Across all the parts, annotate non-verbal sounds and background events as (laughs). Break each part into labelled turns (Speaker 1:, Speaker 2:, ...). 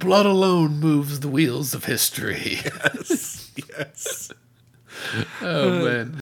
Speaker 1: Blood alone moves the wheels of history. (laughs)
Speaker 2: Yes. yes. (laughs)
Speaker 1: oh man.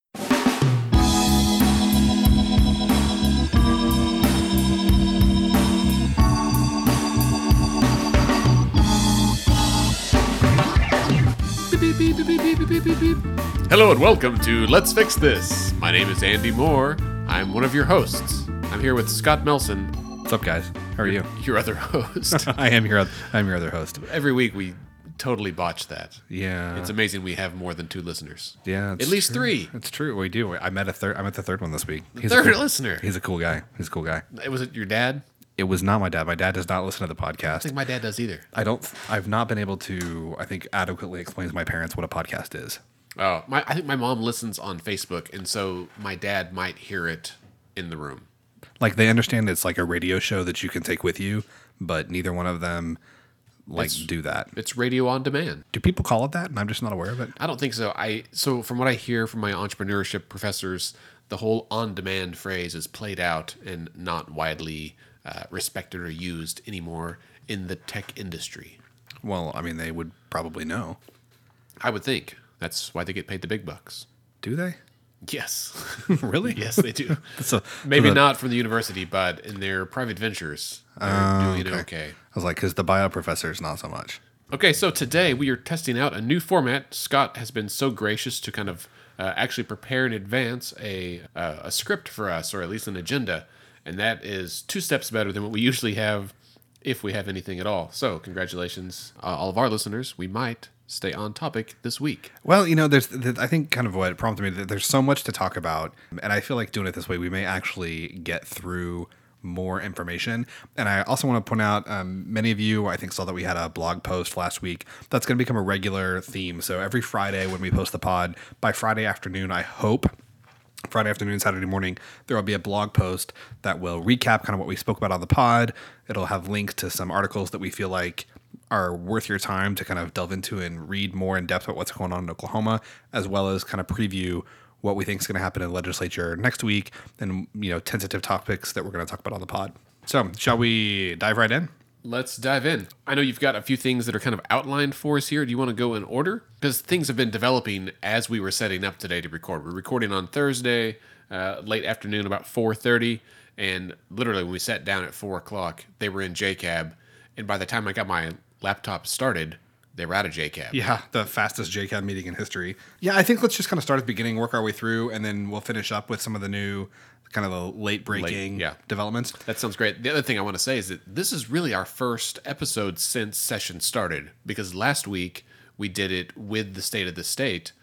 Speaker 1: Hello and welcome to Let's Fix This. My name is Andy Moore. I'm one of your hosts. I'm here with Scott Melson,
Speaker 2: What's up, guys? How are you?
Speaker 1: your other host. (laughs)
Speaker 2: I am your I'm your other host.
Speaker 1: Every week we totally botch that.
Speaker 2: Yeah.
Speaker 1: It's amazing we have more than two listeners.
Speaker 2: yeah.
Speaker 1: At
Speaker 2: it's
Speaker 1: least
Speaker 2: true.
Speaker 1: three.
Speaker 2: It's true. We do. I met a third. I met the third one this week. He's a
Speaker 1: Third
Speaker 2: cool-
Speaker 1: listener.
Speaker 2: He's a cool guy. He's a cool guy.
Speaker 1: Was it your dad?
Speaker 2: It was not my dad. My dad does not listen to the podcast.
Speaker 1: I
Speaker 2: podcast.
Speaker 1: think my dad does either.
Speaker 2: I don't. I've not been able to. I think adequately explain to my parents what a podcast is.
Speaker 1: Oh, my! I think my mom listens on Facebook, and so my dad might hear it in the room.
Speaker 2: Like they understand it's like a radio show that you can take with you, but neither one of them like
Speaker 1: It's-
Speaker 2: do that.
Speaker 1: It's radio on demand.
Speaker 2: Do people call it that? And I'm just not aware of it.
Speaker 1: I don't think so. I so from what I hear from my entrepreneurship professors, the whole on-demand phrase is played out and not widely uh, respected or used anymore in the tech industry.
Speaker 2: Well, I mean, they would probably know.
Speaker 1: I would think that's why they get paid the big bucks.
Speaker 2: Do they?
Speaker 1: Yes, (laughs)
Speaker 2: really?
Speaker 1: yes, they do. (laughs)
Speaker 2: So
Speaker 1: Maybe
Speaker 2: so the-
Speaker 1: not from the university, but in their private ventures, they're
Speaker 2: Oh,
Speaker 1: doing
Speaker 2: okay.
Speaker 1: okay.
Speaker 2: I was like, because the bio professors, not so much.
Speaker 1: Okay, so today we are testing out a new format. Scott has been so gracious to kind of uh, actually prepare in advance a uh, a script for us, or at least an agenda, and that is two steps better than what we usually have, if we have anything at all. So, congratulations, uh, all of our listeners. We might stay on topic this week.
Speaker 2: Well, you know, there's, th- I think, kind of what prompted me. that There's so much to talk about, and I feel like doing it this way, we may actually get through more information. And I also want to point out, um, many of you, I think, saw that we had a blog post last week. That's going to become a regular theme. So every Friday when we post the pod, by Friday afternoon, I hope. Friday afternoon, Saturday morning, there will be a blog post that will recap kind of what we spoke about on the pod. It'll have links to some articles that we feel like are worth your time to kind of delve into and read more in depth about what's going on in Oklahoma, as well as kind of preview what we think is going to happen in the legislature next week and, you know, tentative topics that we're going to talk about on the pod. So, shall we dive right in?
Speaker 1: Let's dive in. I know you've got a few things that are kind of outlined for us here. Do you want to go in order? Because things have been developing as we were setting up today to record. We're recording on Thursday, uh, late afternoon, about 4.30. And literally when we sat down at 4 o'clock, they were in JCAB. And by the time I got my laptop started, they were out of JCAB.
Speaker 2: Yeah, the fastest JCAB meeting in history. Yeah, I think let's just kind of start at the beginning, work our way through, and then we'll finish up with some of the new, kind of the late breaking
Speaker 1: yeah.
Speaker 2: developments.
Speaker 1: That sounds great. The other thing I want to say is that this is really our first episode since session started because last week we did it with the state of the state,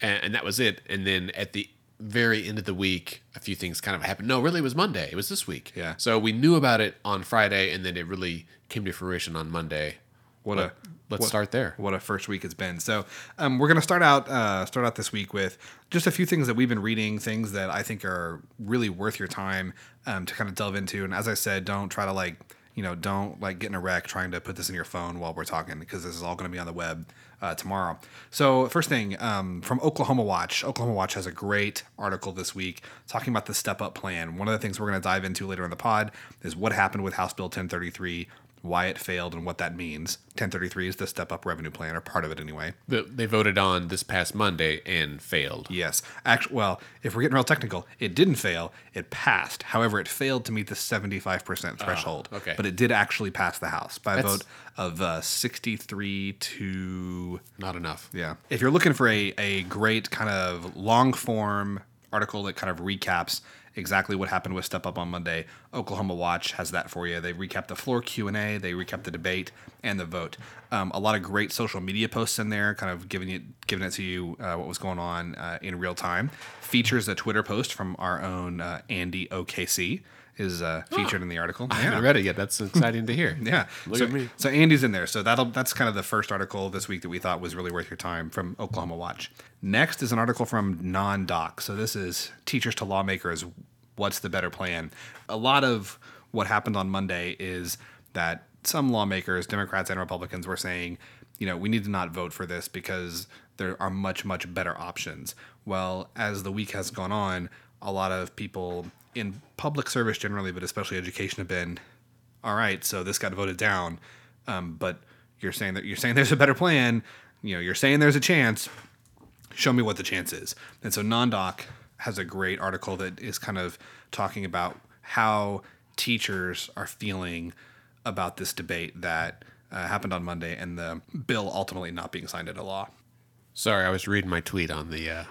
Speaker 1: and, and that was it. And then at the very end of the week, a few things kind of happened. No, really, it was Monday. It was this week.
Speaker 2: Yeah.
Speaker 1: So we knew about it on Friday, and then it really came to fruition on Monday.
Speaker 2: What
Speaker 1: Let-
Speaker 2: a
Speaker 1: let's
Speaker 2: what-
Speaker 1: start there.
Speaker 2: What a first week it's been. So um, we're gonna start out uh, start out this week with just a few things that we've been reading, things that I think are really worth your time um, to kind of delve into. And as I said, don't try to like you know don't like get in a wreck trying to put this in your phone while we're talking because this is all going to be on the web uh, tomorrow. So first thing um, from Oklahoma Watch. Oklahoma Watch has a great article this week talking about the step up plan. One of the things we're going to dive into later in the pod is what happened with House Bill 1033 why it failed and what that means. 1033 is the step up revenue plan, or part of it anyway.
Speaker 1: The, they voted on this past Monday and failed.
Speaker 2: Yes. Actually, well, if we're getting real technical, it didn't fail. It passed. However, it failed to meet the 75% threshold.
Speaker 1: okay.
Speaker 2: But it did actually pass the House by a
Speaker 1: That's-
Speaker 2: vote of uh, 63 to
Speaker 1: Not enough.
Speaker 2: yeah. If you're looking for a, a great kind of long form article that kind of recaps exactly what happened with Step Up on Monday, Oklahoma Watch has that for you. They recap the floor Q and A, they recap the debate and the vote. Um, a lot of great social media posts in there, kind of giving it giving it to you uh, what was going on uh, in real time. Features a Twitter post from our own uh, Andy OKC is uh, featured in the article.
Speaker 1: I haven't read it yet. That's exciting to hear. (laughs)
Speaker 2: Yeah.
Speaker 1: Look
Speaker 2: so,
Speaker 1: at me.
Speaker 2: So Andy's in there. So that'll that's kind of the first article this week that we thought was really worth your time from Oklahoma Watch. Next is an article from Non-Doc. So this is teachers to lawmakers. What's the better plan? A lot of what happened on Monday is that some lawmakers, Democrats and Republicans, were saying, you know, we need to not vote for this because there are much, much better options. Well, as the week has gone on, a lot of people in public service generally, but especially education, have been all right, so this got voted down, um, but You're saying that you're saying (laughs) there's a better plan. You know, you're saying there's a chance. Show me what the chance is. And so NonDoc has a great article that is kind of talking about how teachers are feeling about this debate that uh, happened on Monday and the bill ultimately not being signed into law.
Speaker 1: Sorry, I was reading my tweet on the uh,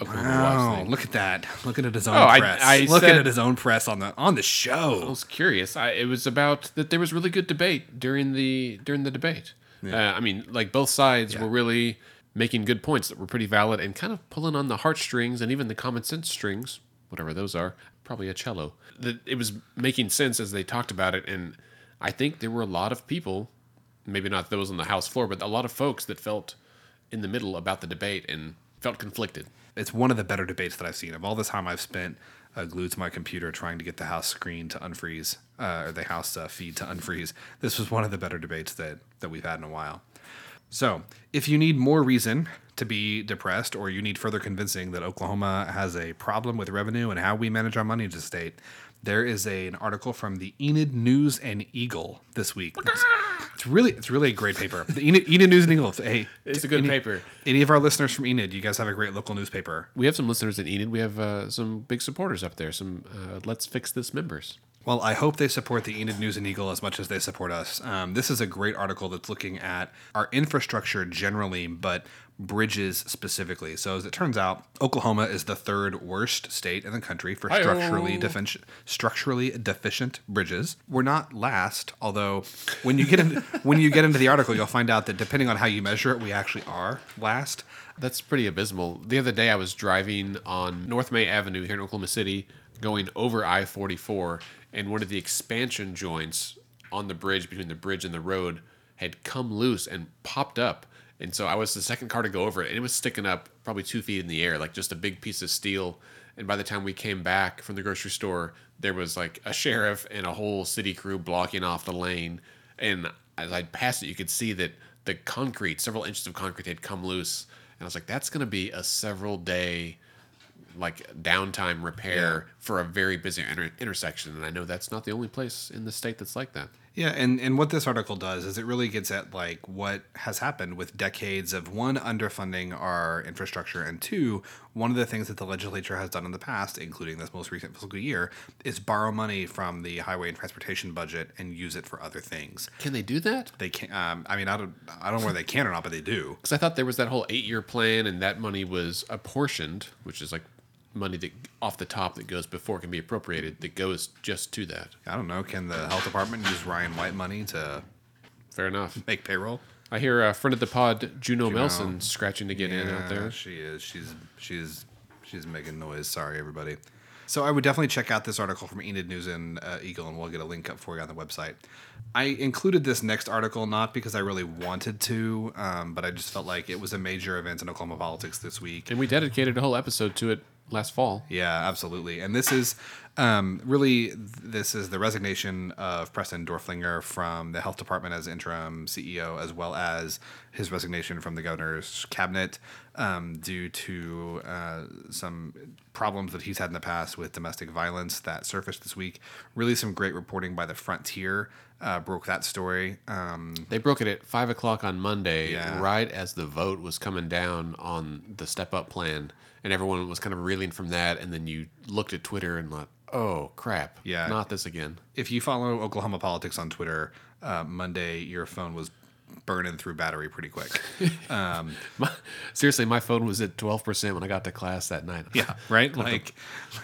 Speaker 2: Wow, look at that! Looking at his own
Speaker 1: Oh, I-
Speaker 2: press.
Speaker 1: I
Speaker 2: looking
Speaker 1: said-
Speaker 2: at his own press on the on the show.
Speaker 1: I was curious. I, it was about that there was really good debate during the during the debate. Uh, I mean, like both sides were really making good points that were pretty valid and kind of pulling on the heartstrings and even the common sense strings, whatever those are. Probably a cello. That it was making sense as they talked about it, and I think there were a lot of people, maybe not those on the House floor, but a lot of folks that felt in the middle about the debate and felt conflicted.
Speaker 2: It's one of the better debates that I've seen. Of all the time I've spent uh, glued to my computer trying to get the house screen to unfreeze uh, or the house uh, feed to unfreeze, this was one of the better debates that that we've had in a while. So, if you need more reason to be depressed or you need further convincing that Oklahoma has a problem with revenue and how we manage our money as a state, there is a, an article from the Enid News and Eagle this week. It's, it's really it's really a great paper. The Enid, Enid News and Eagle. Hey,
Speaker 1: It's a good
Speaker 2: any-
Speaker 1: paper.
Speaker 2: Any of our listeners from Enid, you guys have a great local newspaper.
Speaker 1: We have some listeners in Enid. We have uh, some big supporters up there. Some uh, Let's Fix This members.
Speaker 2: Well, I hope they support the Enid News and Eagle as much as they support us. Um, this is a great article that's looking at our infrastructure generally, but bridges specifically. So, as it turns out, Oklahoma is the third worst state in the country for structurally deficient structurally deficient bridges. We're not last, although when you get into (laughs) when you get into the article, you'll find out that depending on how you measure it, we actually are last.
Speaker 1: That's pretty abysmal. The other day, I was driving on North May Avenue here in Oklahoma City, going over I 44, and one of the expansion joints on the bridge between the bridge and the road had come loose and popped up. And so I was the second car to go over it, and it was sticking up probably two feet in the air, like just a big piece of steel. And by the time we came back from the grocery store, there was like a sheriff and a whole city crew blocking off the lane. And as I passed it, you could see that the concrete, several inches of concrete, had come loose. And I was like, that's going to be a several day, like downtime repair for a very busy inter- intersection. And I know that's not the only place in the state that's like that.
Speaker 2: Yeah, and, and what this article does is it really gets at like what has happened with decades of one underfunding our infrastructure and two one of the things that the legislature has done in the past, including this most recent fiscal year, is borrow money from the highway and transportation budget and use it for other things.
Speaker 1: Can they do that?
Speaker 2: They can. Um, I mean, I don't. I don't know whether they can or not, but they do. (laughs)
Speaker 1: Because I thought there was that whole eight year plan, and that money was apportioned, which is like money that off the top that goes before it can be appropriated, that goes just to that.
Speaker 2: I don't know. Can the health department use Ryan White money to
Speaker 1: Fair enough.
Speaker 2: make payroll?
Speaker 1: I hear a friend of the pod, Juno, Melson, scratching to get in out there.
Speaker 2: She is. She's she's she's making noise. Sorry, everybody. So I would definitely check out this article from Enid News and uh, Eagle, and we'll get a link up for you on the website. I included this next article not because I really wanted to, um, but I just felt like it was a major event in Oklahoma politics this week.
Speaker 1: And we dedicated a whole episode to it last fall.
Speaker 2: Yeah, absolutely. And this is um, really this is the resignation of Preston Doerflinger from the health department as interim CEO, as well as his resignation from the governor's cabinet um, due to uh, some problems that he's had in the past with domestic violence that surfaced this week. Really, some great reporting by the Frontier uh, broke that story. Um,
Speaker 1: They broke it at five o'clock on Monday,
Speaker 2: Yeah.
Speaker 1: right as the vote was coming down on the step up plan, and everyone was kind of reeling from that. And then you looked at Twitter and like, oh crap,
Speaker 2: Yeah.
Speaker 1: not this again.
Speaker 2: if you follow Oklahoma politics on Twitter, uh, Monday your phone was burning through battery pretty quick. (laughs)
Speaker 1: My, seriously, my phone was at twelve percent when I got to class that night.
Speaker 2: Yeah, (laughs) right. Like,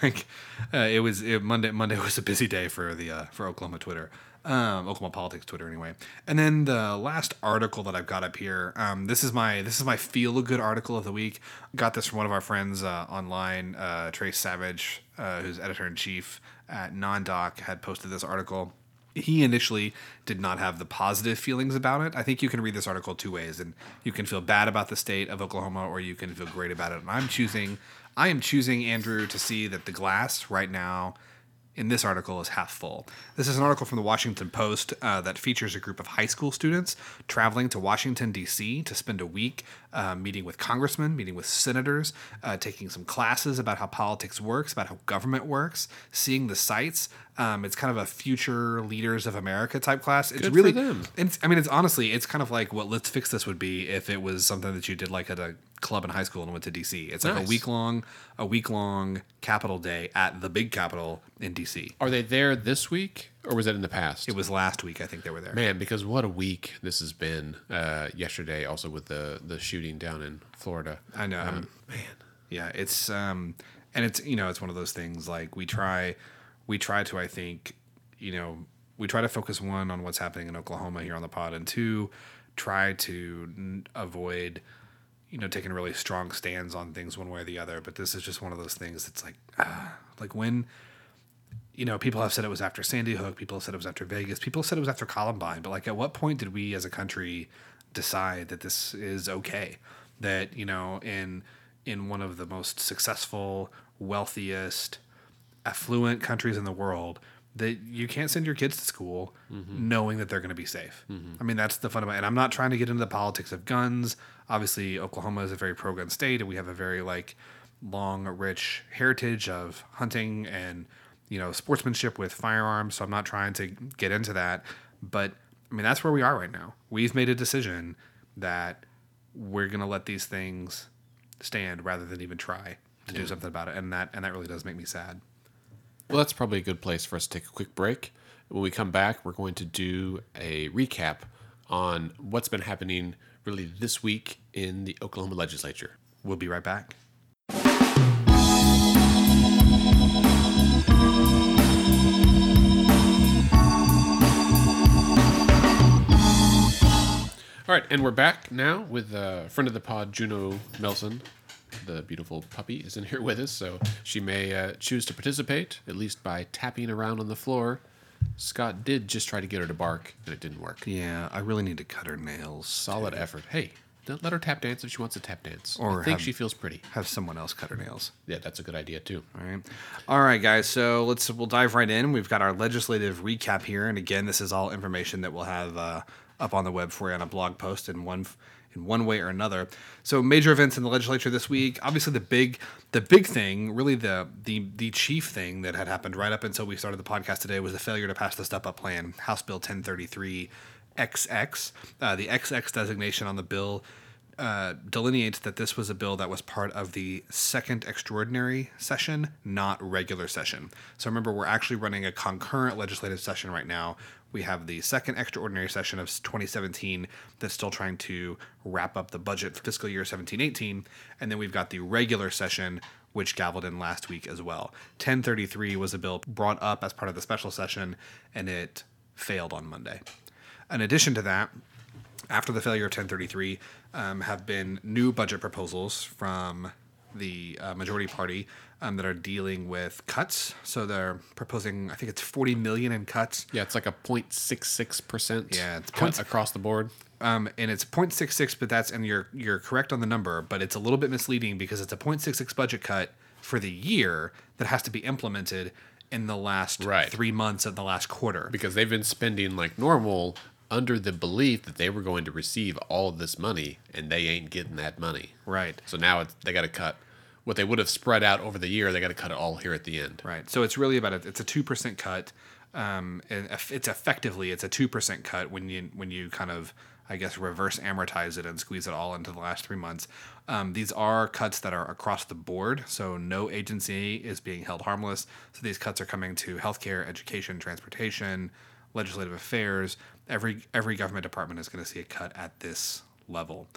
Speaker 2: like uh, it was it, Monday. Monday was a busy day for the uh, for Oklahoma Twitter, um, Oklahoma politics Twitter anyway. And then the last article that I've got up here. Um, this is my this is my feel good article of the week. Got this from one of our friends uh, online, uh, Tres Savage, uh, who's editor in chief at NonDoc, had posted this article he initially did not have the positive feelings about it. I think you can read this article two ways, and you can feel bad about the state of Oklahoma, or you can feel great about it. And I'm choosing, I am choosing Andrew to see that the glass right now in this article is half full. This is an article from the Washington Post uh, that features a group of high school students traveling to Washington, D.C. to spend a week uh, meeting with congressmen, meeting with senators, uh, taking some classes about how politics works, about how government works, seeing the sites. Um, it's kind of a future leaders of America type class. It's
Speaker 1: Good
Speaker 2: really,
Speaker 1: them.
Speaker 2: It's, I mean, it's honestly, it's kind of like what Let's Fix This would be if it was something that you did like at a club in high school and went to DC. It's like
Speaker 1: Nice.
Speaker 2: a week long, a week long Capitol Day at the big Capitol in DC.
Speaker 1: Are they there this week, or was that in the past?
Speaker 2: It was last week, I think they were there.
Speaker 1: Man, because what a week this has been. Uh, yesterday, also with the the shooting down in Florida.
Speaker 2: I know.
Speaker 1: Um, man.
Speaker 2: Yeah, it's um, and it's you know it's one of those things like we try, we try to I think, you know, we try to focus one on what's happening in Oklahoma here on the pod, and two, try to n- avoid, you know, taking really strong stands on things one way or the other. But this is just one of those things. that's like, ah, like when. You know, people have said it was after Sandy Hook. People have said it was after Vegas. People said it was after Columbine. But like, at what point did we as a country decide that this is okay? That you know, in in one of the most successful, wealthiest, affluent countries in the world, that you can't send your kids to school mm-hmm. knowing that they're going to be safe. Mm-hmm. I mean, that's the fundamental. And I'm not trying to get into the politics of guns. Obviously, Oklahoma is a very pro-gun state, and we have a very like long, rich heritage of hunting and you know sportsmanship with firearms. So I'm not trying to get into that, but I mean that's where we are right now. We've made a decision that we're going to let these things stand rather than even try to do something about it, and that and that really does make me sad.
Speaker 1: Well, that's probably a good place for us to take a quick break. When we come back, we're going to do a recap on what's been happening really this week in the Oklahoma legislature.
Speaker 2: We'll be right back.
Speaker 1: All right, and we're back now with a friend of the pod, Juno Melson. The beautiful puppy is in here with us, so she may uh, choose to participate, at least by tapping around on the floor. Scott did just try to get her to bark, and it didn't work.
Speaker 2: Yeah, I really need to cut her nails.
Speaker 1: Solid effort. Hey, don't let her tap dance if she wants to tap dance.
Speaker 2: Or
Speaker 1: I think
Speaker 2: have-
Speaker 1: she feels pretty.
Speaker 2: Have someone else cut her nails.
Speaker 1: Yeah, that's a good idea too.
Speaker 2: All right. All right, guys. So let's we'll dive right in. We've got our legislative recap here, and again, this is all information that we'll have uh, up on the web for you on a blog post in one in one way or another. So major events in the legislature this week. Obviously, the big the big thing, really the the the chief thing that had happened right up until we started the podcast today was the failure to pass the Step Up Plan, House Bill 1033 XX. Uh, the XX designation on the bill uh, delineates that this was a bill that was part of the second extraordinary session, not regular session. So remember, we're actually running a concurrent legislative session right now. We have the second extraordinary session of 2017 that's still trying to wrap up the budget for fiscal year 17 18. And then we've got the regular session, which gavelled in last week as well. 1033 was a bill brought up as part of the special session, and it failed on Monday. In addition to that, after the failure of 1033 um, have been new budget proposals from the uh, majority party um, that are dealing with cuts so they're proposing i think it's 40 million in cuts
Speaker 1: Yeah, it's like a 0.66 percent.
Speaker 2: Yeah, it's
Speaker 1: cut across the board.
Speaker 2: um, and it's 0.66 but that's and you're you're correct on the number but it's a little bit misleading because it's a 0.66 budget cut for the year that has to be implemented in the last
Speaker 1: Right.
Speaker 2: three months of the last quarter
Speaker 1: because they've been spending like normal under the belief that they were going to receive all of this money and they ain't getting that money.
Speaker 2: right
Speaker 1: So now it's, they got to cut what they would have spread out over the year. They got to cut it all here at the end.
Speaker 2: Right. So it's really about a, it's a two percent cut. Um, and it's effectively it's a two percent cut when you when you kind of I guess reverse amortize it and squeeze it all into the last three months. Um, these are cuts that are across the board, so no agency is being held harmless. So these cuts are coming to healthcare, education, transportation, legislative affairs. Every every government department is going to see a cut at this level.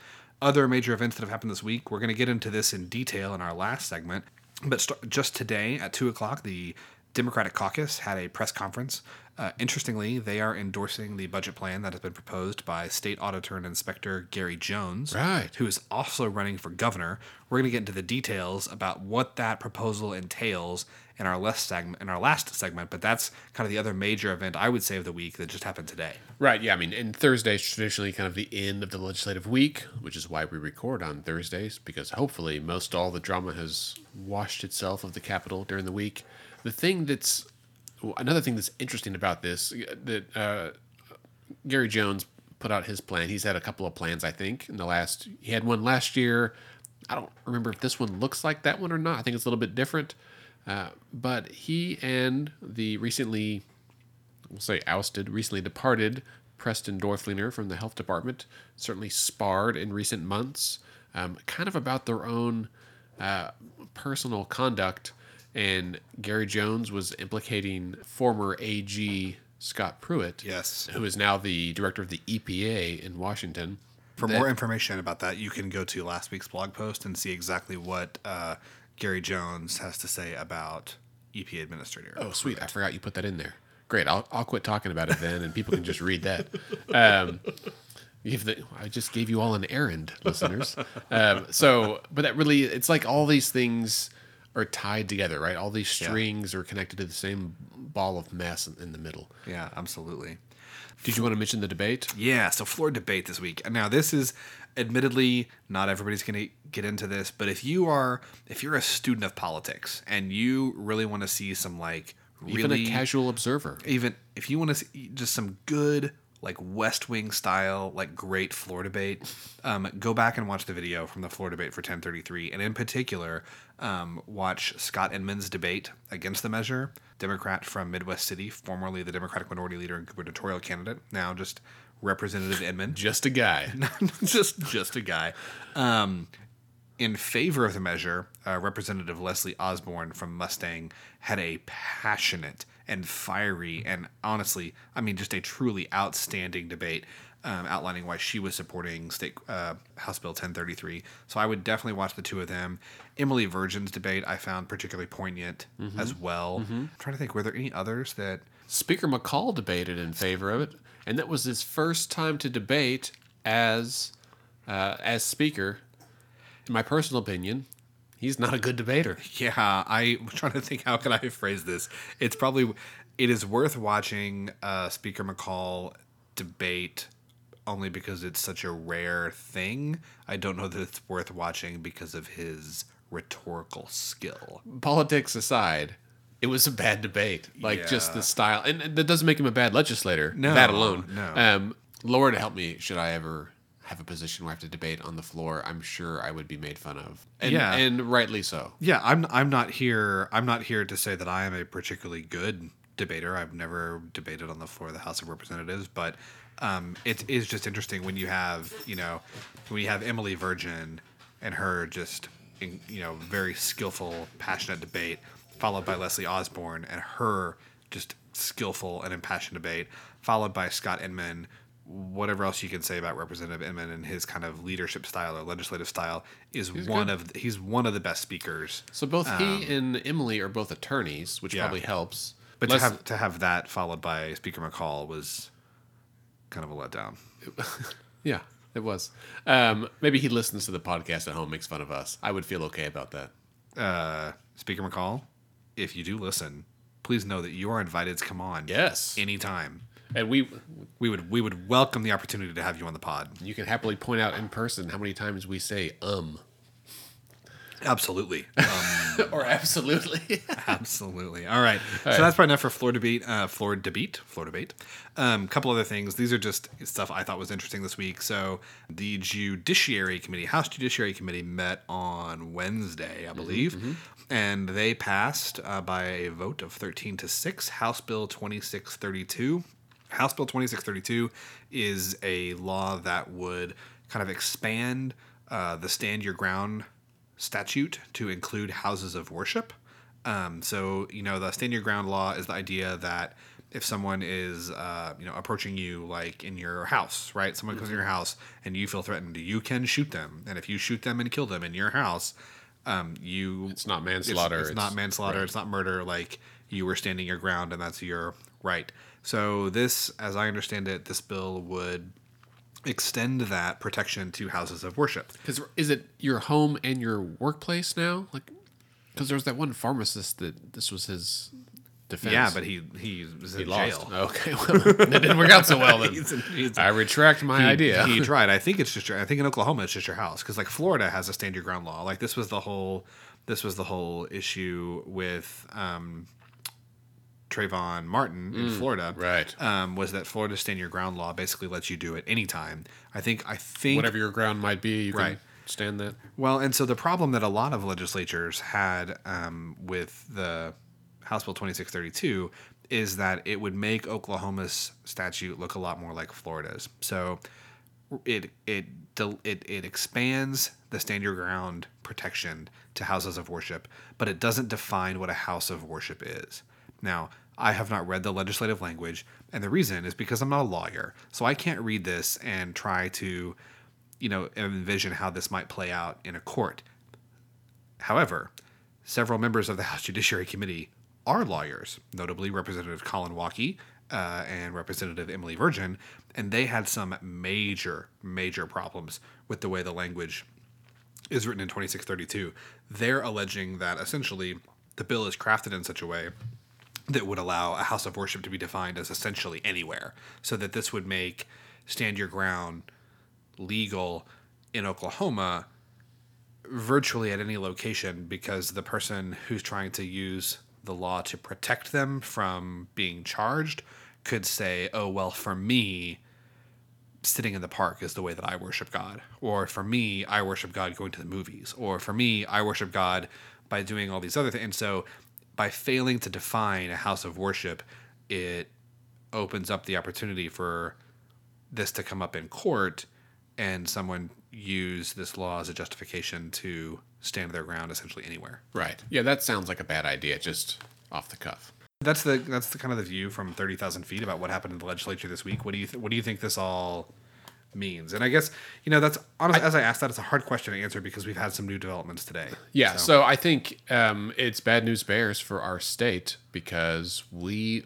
Speaker 2: Other major events that have happened this week, we're going to get into this in detail in our last segment. But st- just today at 2 o'clock, the Democratic caucus had a press conference. Uh, interestingly, they are endorsing the budget plan that has been proposed by State Auditor and Inspector Gary Jones,
Speaker 1: Right.
Speaker 2: who is also running for governor. We're going to get into the details about what that proposal entails in our last segment. In our last segment, but that's kind of the other major event I would say of the week that just happened today.
Speaker 1: Right. Yeah. I mean, and Thursday is traditionally kind of the end of the legislative week, which is why we record on Thursdays because hopefully most all the drama has washed itself of the Capitol during the week. The thing that's another thing that's interesting about this that uh, Gary Jones put out his plan. He's had a couple of plans, I think, in the last. He had one last year. I don't remember if this one looks like that one or not. I think it's a little bit different. Uh, but he and the recently, we'll say ousted, recently departed Preston Doerflinger from the health department certainly sparred in recent months, um, kind of about their own uh, personal conduct. And Gary Jones was implicating former AG Scott Pruitt,
Speaker 2: Yes.
Speaker 1: who is now the director of the EPA in Washington.
Speaker 2: For
Speaker 1: That-
Speaker 2: more information about that, you can go to last week's blog post and see exactly what uh, Gary Jones has to say about EPA administrator.
Speaker 1: Oh, sweet! I forgot you put that in there. Great. I'll I'll quit talking about it then, and people can just read that. (laughs) Um, the, I just gave you all an errand, listeners. Um, so, but that really, it's like all these things are tied together, right? All these strings are connected to the same ball of mess in, in the middle.
Speaker 2: Yeah, absolutely.
Speaker 1: Did you want to mention the debate?
Speaker 2: Yeah, so floor debate this week. Now, this is admittedly not everybody's going to get into this, but if you are if you're a student of politics and you really want to see some like really
Speaker 1: Even a casual observer.
Speaker 2: even if you want to see just some good like West Wing style like great floor debate, um, go back and watch the video from the floor debate for 1033, and in particular, um, watch Scott Inman's debate against the measure, Democrat from Midwest City, formerly the Democratic Minority Leader and gubernatorial candidate, now just Representative Inman
Speaker 1: Just a guy. (laughs)
Speaker 2: just just a guy. Um, in favor of the measure, uh, Representative Leslie Osborn from Mustang had a passionate and fiery and honestly, I mean, just a truly outstanding debate. Um, outlining why she was supporting state uh, House Bill 1033. So I would definitely watch the two of them. Emily Virgin's debate I found particularly poignant as well. I'm trying to think, were there any others that
Speaker 1: Speaker McCall debated in favor of it, and that was his first time to debate as uh, as speaker. In my personal opinion, he's not a good debater. (laughs)
Speaker 2: Yeah, I'm trying to think how can I phrase this. It's probably it is worth watching uh, Speaker McCall debate only because it's such a rare thing. I don't know that it's worth watching because of his rhetorical skill.
Speaker 1: Politics aside, it was a bad debate. Like just the style, and, and that doesn't make him a bad legislator.
Speaker 2: No,
Speaker 1: that alone.
Speaker 2: no.
Speaker 1: Um, Lord help me, should I ever have a position where I have to debate on the floor? I'm sure I would be made fun of. And,
Speaker 2: Yeah.
Speaker 1: and rightly so.
Speaker 2: Yeah, I'm I'm not here I'm not here to say that I am a particularly good debater. I've never debated on the floor of the House of Representatives, but um, it is just interesting when you have you know when you have Emily Virgin and her just in, you know very skillful, passionate debate, followed by Leslie Osborn and her just skillful and impassioned debate, followed by Scott Inman. Whatever else you can say about Representative Inman and his kind of leadership style or legislative style is one of he's one of the best speakers.
Speaker 1: So both he and Emily are both attorneys, which
Speaker 2: Um, yeah.
Speaker 1: probably helps.
Speaker 2: But
Speaker 1: Les-
Speaker 2: to have to have that followed by Speaker McCall was kind of a letdown. (laughs)
Speaker 1: yeah, it was. Um, maybe he listens to the podcast at home, makes fun of us. I would feel okay about that.
Speaker 2: Uh, Speaker McCall, if you do listen, please know that you are invited to come on.
Speaker 1: Yes,
Speaker 2: anytime.
Speaker 1: and we
Speaker 2: We would we would welcome the opportunity to have you on the pod.
Speaker 1: you can happily point out in person how many times we say um
Speaker 2: Absolutely, (laughs) um,
Speaker 1: or absolutely. (laughs)
Speaker 2: absolutely. All right, so that's probably enough for floor debate. Uh, floor debate, floor debate. A um, couple other things. These are just stuff I thought was interesting this week. So the Judiciary Committee, House Judiciary Committee, met on Wednesday, I believe, and they passed uh, by a vote of thirteen to six House Bill twenty six thirty two. House Bill 2632 is a law that would kind of expand uh, the stand your ground statute to include houses of worship. Um, so, you know, the stand your ground law is the idea that if someone is, uh, you know, approaching you like in your house, right? Someone comes in your house and you feel threatened, you can shoot them. And if you shoot them and kill them in your house, um, you
Speaker 1: It's not
Speaker 2: it's,
Speaker 1: manslaughter.
Speaker 2: it's not manslaughter. It's not murder. Like you were standing your ground, and that's your right. So this, as I understand it, this bill would extend that protection to houses of worship.
Speaker 1: Because is it your home and your workplace now? Like, because there was that one pharmacist that this was his defense.
Speaker 2: Yeah, but he he was in
Speaker 1: lost.
Speaker 2: jail.
Speaker 1: Okay, well, (laughs) that didn't work out so well. Then (laughs)
Speaker 2: He's he's-
Speaker 1: I retract my
Speaker 2: he,
Speaker 1: idea.
Speaker 2: He (laughs) tried. I think it's just your. I think in Oklahoma it's just your house because like Florida has a stand your ground law. Like this was the whole. This was the whole issue with um, Trayvon Martin in Florida,
Speaker 1: Mm, right.
Speaker 2: um, was that Florida's stand your ground law basically lets you do it anytime. I think I think
Speaker 1: Whatever your ground might be, you
Speaker 2: Right.
Speaker 1: can stand that.
Speaker 2: Well, and so the problem that a lot of legislatures had um, with the House Bill 2632 is that it would make Oklahoma's statute look a lot more like Florida's. So it it it it expands the stand your ground protection to houses of worship, but it doesn't define what a house of worship is. Now, I have not read the legislative language, and the reason is because I'm not a lawyer, so I can't read this and try to, you know, envision how this might play out in a court. However, several members of the (laughs) House Judiciary Committee are lawyers, notably Representative Collin Walke uh, and Representative Emily Virgin, and they had some major, major problems with the way the language is written in 2632. They're alleging that essentially the bill is crafted in such a way that would allow a house of worship to be defined as essentially anywhere, so that this would make stand your ground legal in Oklahoma virtually at any location because the person who's trying to use the law to protect them from being charged could say, oh, well, for me, sitting in the park is the way that I worship God. Or for me, I worship God going to the movies. Or for me, I worship God by doing all these other things. And so by failing to define a house of worship, it opens up the opportunity for this to come up in court and someone use this law as a justification to stand their ground essentially anywhere.
Speaker 1: Right. Yeah, that sounds like a bad idea, just off the cuff.
Speaker 2: That's the that's the kind of the view from thirty thousand feet about what happened in the legislature this week. What do you th- what do you think this all means? And I guess you know that's honest, as I asked that it's a hard question to answer because we've had some new developments today.
Speaker 1: Yeah, so, I think um, it's bad news bears for our state because we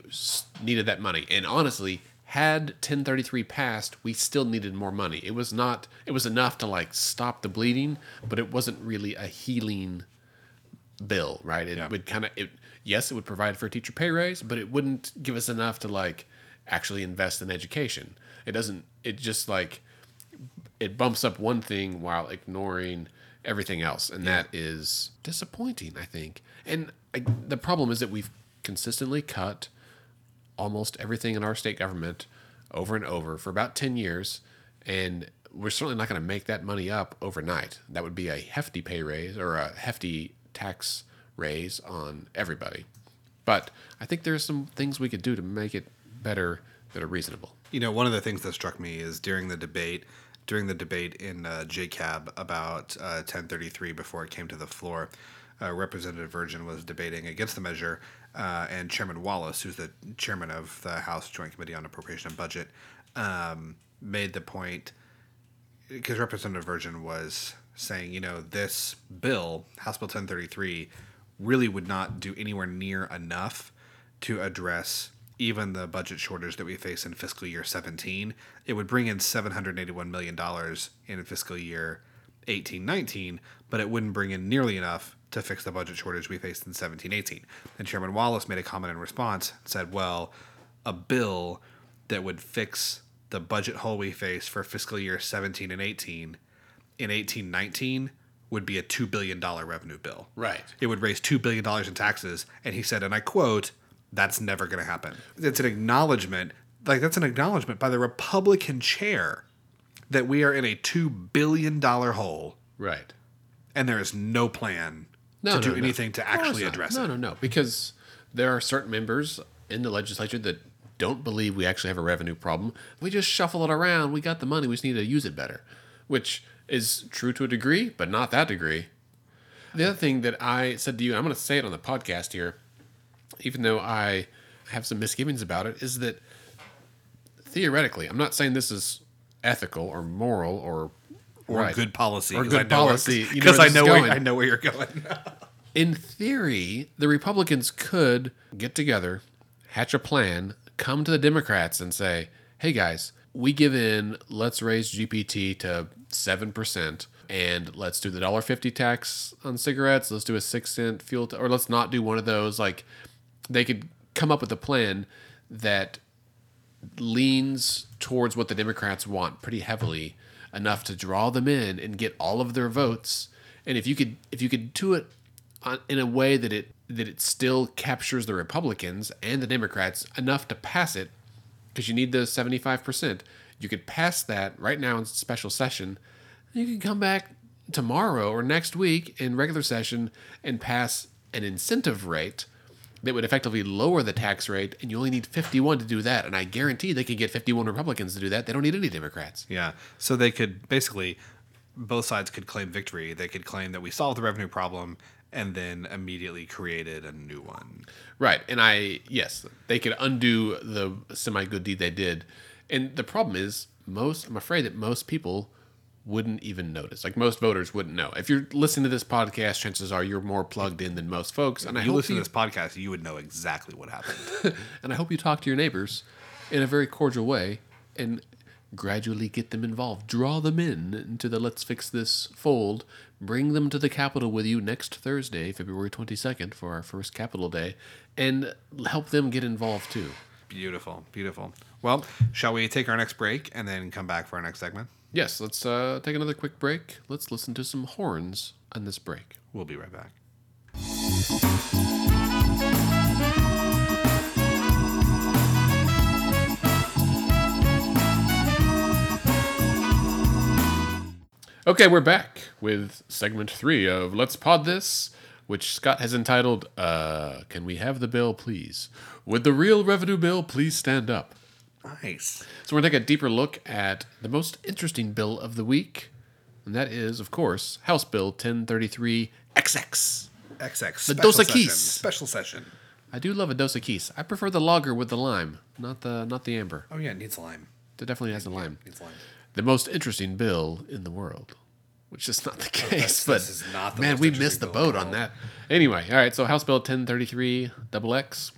Speaker 1: needed that money. And honestly, had 1033 passed, we still needed more money. It was not, it was enough to like stop the bleeding, but it wasn't really a healing bill, right? It
Speaker 2: Yeah.
Speaker 1: would kind of, it, yes, it would provide for a teacher pay raise, but it wouldn't give us enough to like actually invest in education. It doesn't, it just like, it bumps up one thing while ignoring everything else, and that is disappointing. I think, and I, the problem is that we've consistently cut almost everything in our state government over and over for about ten years, and we're certainly not going to make that money up overnight. That would be a hefty pay raise or a hefty tax raise on everybody. But I think there's some things we could do to make it better that are reasonable.
Speaker 2: You know, one of the things that struck me is during the debate, during the debate in uh, JCAB about uh, 1033 before it came to the floor, uh, Representative Virgin was debating against the measure, uh, and Chairman Wallace, who's the chairman of the House Joint Committee on Appropriation and Budget, um, made the point because Representative Virgin was saying, you know, this bill, House Bill 1033, really would not do anywhere near enough to address even the budget shortage that we face in fiscal year 17. It would bring in $781 million in fiscal year 18 19, but it wouldn't bring in nearly enough to fix the budget shortage we faced in 17 18. And Chairman Wallace made a comment in response and said, well, a bill that would fix the budget hole we face for fiscal year 17 and 18 in 18 19 would be a $2 billion revenue bill.
Speaker 1: Right.
Speaker 2: It would raise $2 billion in taxes. And he said, and I quote, that's never going to happen. It's an acknowledgement, like, that's an acknowledgement by the Republican chair that we are in a $2 billion hole
Speaker 1: Right.
Speaker 2: and there is no plan
Speaker 1: No,
Speaker 2: to
Speaker 1: no,
Speaker 2: do
Speaker 1: no.
Speaker 2: anything to actually address it.
Speaker 1: No, no, no. Because there are certain members in the legislature that don't believe we actually have a revenue problem. We just shuffle it around. We got the money. We just need to use it better, which is true to a degree, but not that degree. The other thing that I said to you, and I'm going to say it on the podcast here, even though I have some misgivings about it, is that theoretically, I'm not saying this is ethical or moral or
Speaker 2: Or
Speaker 1: right.
Speaker 2: good policy.
Speaker 1: Or good
Speaker 2: I know
Speaker 1: policy.
Speaker 2: Because
Speaker 1: where
Speaker 2: I know where. I know where you're going. (laughs)
Speaker 1: in theory, the Republicans could get together, hatch a plan, come to the Democrats and say, hey guys, we give in, let's raise GPT to 7%, and let's do the $1.50 tax on cigarettes, let's do a 6 cent fuel, ta- or let's not do one of those. Like, they could come up with a plan that leans towards what the Democrats want pretty heavily enough to draw them in and get all of their votes. And if you could if you could do it in a way that it that it still captures the Republicans and the Democrats enough to pass it because you need the 75%. You could pass that right now in special session. You can come back tomorrow or next week in regular session and pass an incentive rate that would effectively lower the tax rate, and you only need 51 to do that. And I guarantee they could get 51 Republicans to do that. They don't need any Democrats.
Speaker 2: Yeah. So they could basically, both sides could claim victory. They could claim that we solved the revenue problem and then immediately created a new one.
Speaker 1: Right. And I, yes, they could undo the semi good deed they did. And the problem is, most, I'm afraid that most people wouldn't even notice. Like most voters wouldn't know. If you're listening to this podcast, chances are you're more plugged in than most folks. And I
Speaker 2: If you
Speaker 1: hope
Speaker 2: listen
Speaker 1: you,
Speaker 2: to this podcast, you would know exactly what happened. (laughs)
Speaker 1: and I hope you talk to your neighbors in a very cordial way and gradually get them involved. Draw them in into the Let's Fix This fold. Bring them to the Capitol with you next Thursday, February 22nd, for our first Capitol Day, and help them get involved too.
Speaker 2: beautiful, beautiful. Well, shall we take our next break and then come back for our next segment?
Speaker 1: Yes, let's uh, take another quick break. Let's listen to some horns on this break.
Speaker 2: We'll be right back.
Speaker 1: Okay, we're back with segment three of Let's Pod This, which Scott has entitled, uh, Can We Have the Bill, Please? Would the real revenue bill please stand up?
Speaker 2: Nice.
Speaker 1: So we're going to take a deeper look at the most interesting bill of the week, and that is, of course, House Bill 1033 XX.
Speaker 2: XX.
Speaker 1: The
Speaker 2: special
Speaker 1: Dos
Speaker 2: session,
Speaker 1: Equis.
Speaker 2: Special session.
Speaker 1: I do love a Dos Equis. I prefer the lager with the lime, not the not the amber.
Speaker 2: Oh yeah, it needs lime.
Speaker 1: It definitely has the lime.
Speaker 2: Needs lime.
Speaker 1: The most interesting bill in the world, which is not the (laughs) case.
Speaker 2: this-
Speaker 1: but
Speaker 2: not the
Speaker 1: man, we missed the boat on that. Anyway, all right. So House Bill 1033 double X.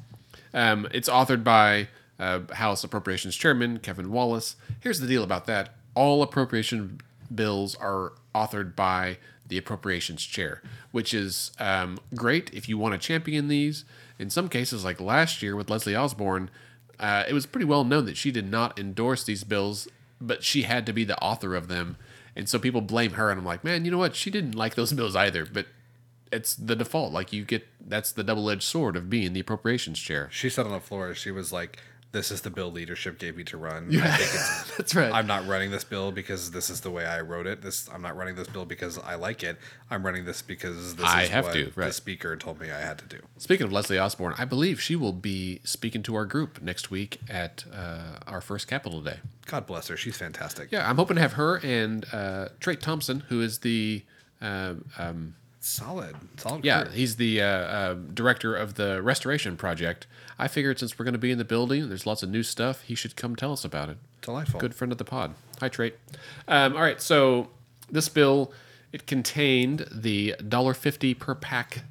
Speaker 1: Um, it's authored by uh, House Appropriations Chairman Kevin Wallace. Here's the deal about that: all appropriation bills are authored by the Appropriations Chair, which is um, great if you want to champion these. In some cases, like last year with Leslie Osborn, uh, it was pretty well known that she did not endorse these bills, but she had to be the author of them. And so people blame her, and I'm like, man, you know what? She didn't like those (laughs) bills either, but it's the default. Like you get that's the double edged sword of being the appropriations chair.
Speaker 2: She said on the floor, she was like, "This is the bill leadership gave me to run. I think it's (laughs)
Speaker 1: That's right.
Speaker 2: I'm not running this bill because this is the way I wrote it. This I'm not running this bill because I like it. I'm running this because this
Speaker 1: I
Speaker 2: is
Speaker 1: have
Speaker 2: what
Speaker 1: to,
Speaker 2: the speaker told me I had to do.
Speaker 1: Speaking of Leslie Osborn, I believe she will be speaking to our group next week at uh, our first Capitol Day.
Speaker 2: God bless her. She's fantastic.
Speaker 1: Yeah, I'm hoping to have her and uh, Trait Thompson, who is the uh, um,
Speaker 2: Solid. Solid.
Speaker 1: Yeah, he's the uh, uh, director of the restoration project. I figured since we're going to be in the building, there's lots of new stuff. He should come tell us about it.
Speaker 2: Delightful.
Speaker 1: Good friend of the pod. Hi, Trait. Um, all right, so this bill it contained the dollar fifty per pack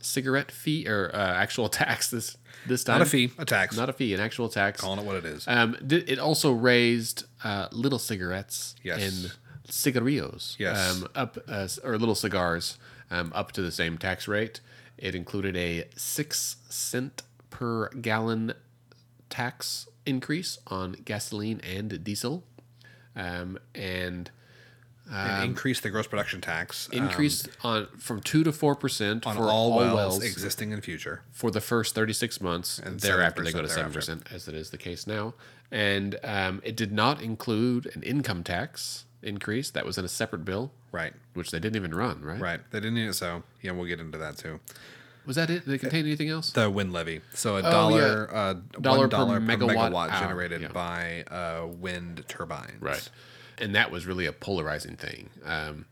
Speaker 1: cigarette fee or uh, actual (laughs) tax this this time.
Speaker 2: Not a fee, a tax.
Speaker 1: Not a fee, an actual tax.
Speaker 2: Calling it what it is.
Speaker 1: Um, it also raised uh, little cigarettes
Speaker 2: Yes.
Speaker 1: and cigarillos.
Speaker 2: Yes.
Speaker 1: Um, up uh, or little cigars um, up to the same tax rate. It included a six cent per gallon tax increase on gasoline and diesel, um, and
Speaker 2: and increase the gross production tax um,
Speaker 1: on from two to four percent
Speaker 2: on
Speaker 1: for
Speaker 2: all, wells,
Speaker 1: wells
Speaker 2: existing in future.
Speaker 1: for the first 36 months and thereafter they go to
Speaker 2: 7%
Speaker 1: 7% as it is the case now and um, it did not include an income tax increase that was in a separate bill
Speaker 2: Right.
Speaker 1: which they didn't even run right
Speaker 2: Right. They didn't need it so. Yeah, we'll get into that too.
Speaker 1: was that it did it contain anything else
Speaker 2: The wind levy. So a dollar, uh,
Speaker 1: Dollar
Speaker 2: one
Speaker 1: per
Speaker 2: dollar per
Speaker 1: megawatt
Speaker 2: megawatt,
Speaker 1: hour,
Speaker 2: generated
Speaker 1: yeah.
Speaker 2: by uh, wind turbines.
Speaker 1: right and that was really a polarizing thing um,